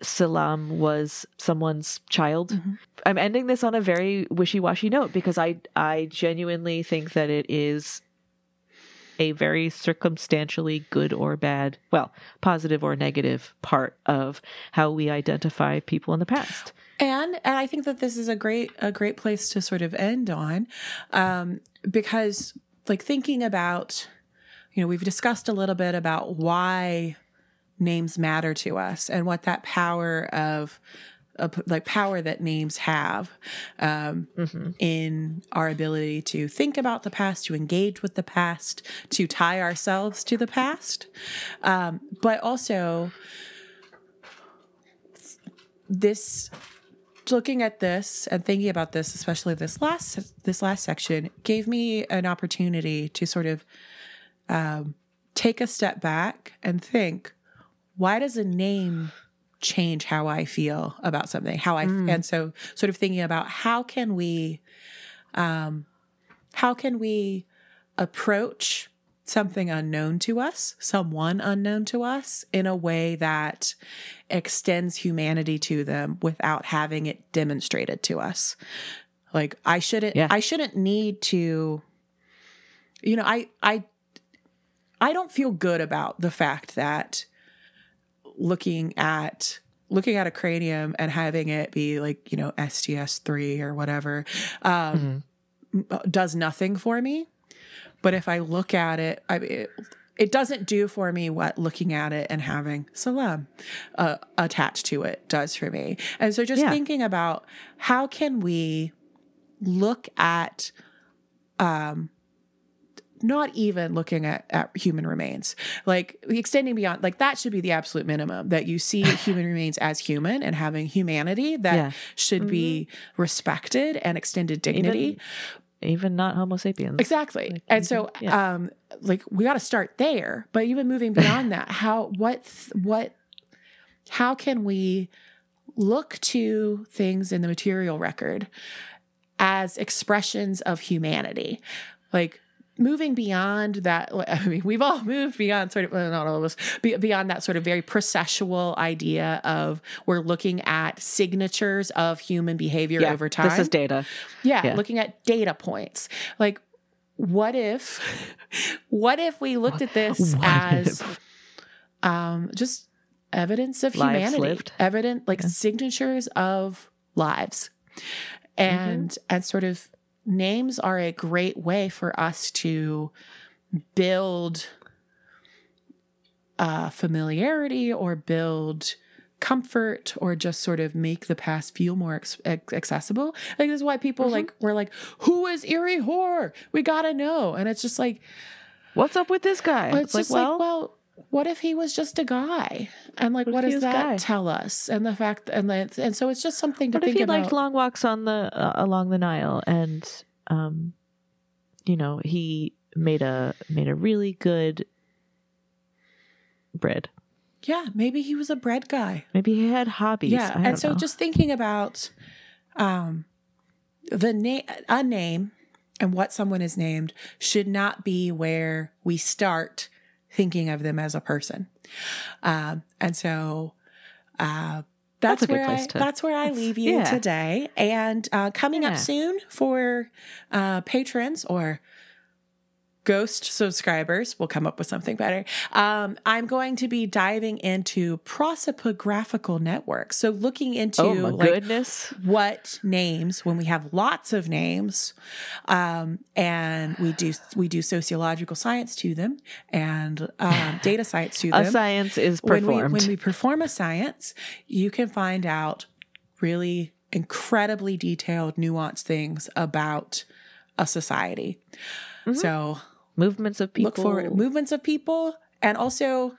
Selam was someone's child. Mhm. i'm ending this on a very wishy-washy note because i i genuinely think that it is a very circumstantially good or bad well positive or negative part of how we identify people in the past. And and I think that this is a great a great place to sort of end on, um, because like thinking about, you know, we've discussed a little bit about why names matter to us and what that power of, like power that names have um, Mhm. in our ability to think about the past, to engage with the past, to tie ourselves to the past, um, but also this looking at this and thinking about this especially this last this last section gave me an opportunity to sort of um, take a step back and think why does a name change how i feel about something how i and so sort of thinking about how can we um, how can we approach something unknown to us, someone unknown to us, in a way that extends humanity to them without having it demonstrated to us. Like I shouldn't Yeah. I shouldn't need to you know, I I I don't feel good about the fact that looking at looking at a cranium and having it be like, you know, STS3 or whatever. Um does nothing for me. But if I look at it, I it, it doesn't do for me what looking at it and having Selam uh, attached to it does for me. And so just Yeah. thinking about how can we look at um not even looking at, at human remains like extending beyond like that should be the absolute minimum that you see human remains as human and having humanity that Yeah. should be respected and extended dignity Even not Homo sapiens. Exactly. Like, and you so yeah. um like we got to start there, but even moving beyond that, how what th- what how can we look to things in the material record as expressions of humanity? Like moving beyond that I mean we've all moved beyond sort of well, not all of us beyond that sort of very processual idea of we're looking at signatures of human behavior yeah, over time This is data. yeah, Yeah. looking at data points. Like, what if, what if we looked at this What as um, just evidence of Lives humanity, lived. evident like Yeah. signatures of lives, and and sort of names are a great way for us to build uh, familiarity or build comfort or just sort of make the past feel more ex- accessible. Like this is why people Mhm. like were like, "Who is Iry-Hor? We gotta know." And it's just like, What's up with this guy? it's like, well, like, well, what if he was just a guy? And like, What what does that guy? tell us? And the fact, and then, and so it's just something to what if he about. liked long walks on the uh, along the Nile and um, you know, he made a made a really good bread. yeah, maybe he was a bread guy. Maybe he had hobbies. Yeah, and so know. just thinking about um, the name, a name, and what someone is named should not be where we start thinking of them as a person. Um, and so uh, That's that's, a good where I place to- that's where I leave you yeah. today. And uh, coming Yeah. up soon for uh, patrons or ghost subscribers we'll come up with something better um, i'm going to be diving into prosopographical networks so looking into oh my like goodness. what names when we have lots of names um, and we do we do sociological science to them and um, data science to them. A science is when we, performed. when we perform a science, you can find out really incredibly detailed, nuanced things about a society. Mhm. So Movements of people. look for movements of people and also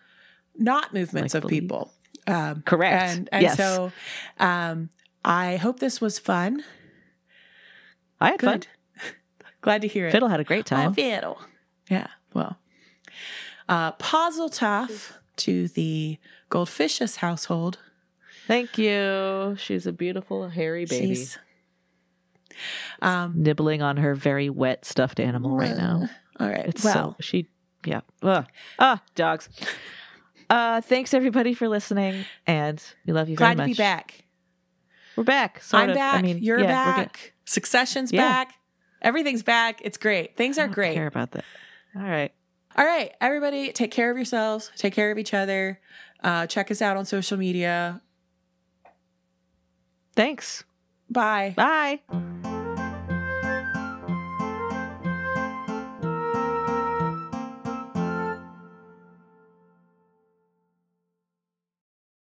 not movements Like of belief. people. Um, Correct. and and yes. so um, I hope this was fun. I had fun. Glad to hear it. Fiddle had a great Oh, time. fiddle. Yeah. Well, uh, Pazel Tough to the Goldfish's household. Thank you. She's a beautiful hairy baby. She's um nibbling on her very wet stuffed animal right now. All right. It's well, so she yeah. Ugh. Ah, dogs. Uh thanks everybody for listening and we love you glad very to be back. We're back. Sort I'm of. back. I mean, You're yeah, back. Succession's Yeah. back. Everything's back. It's great. Things I are don't great. care about that. All right. All right, everybody, take care of yourselves. Take care of each other. Uh, check us out on social media. Thanks. Bye. Bye.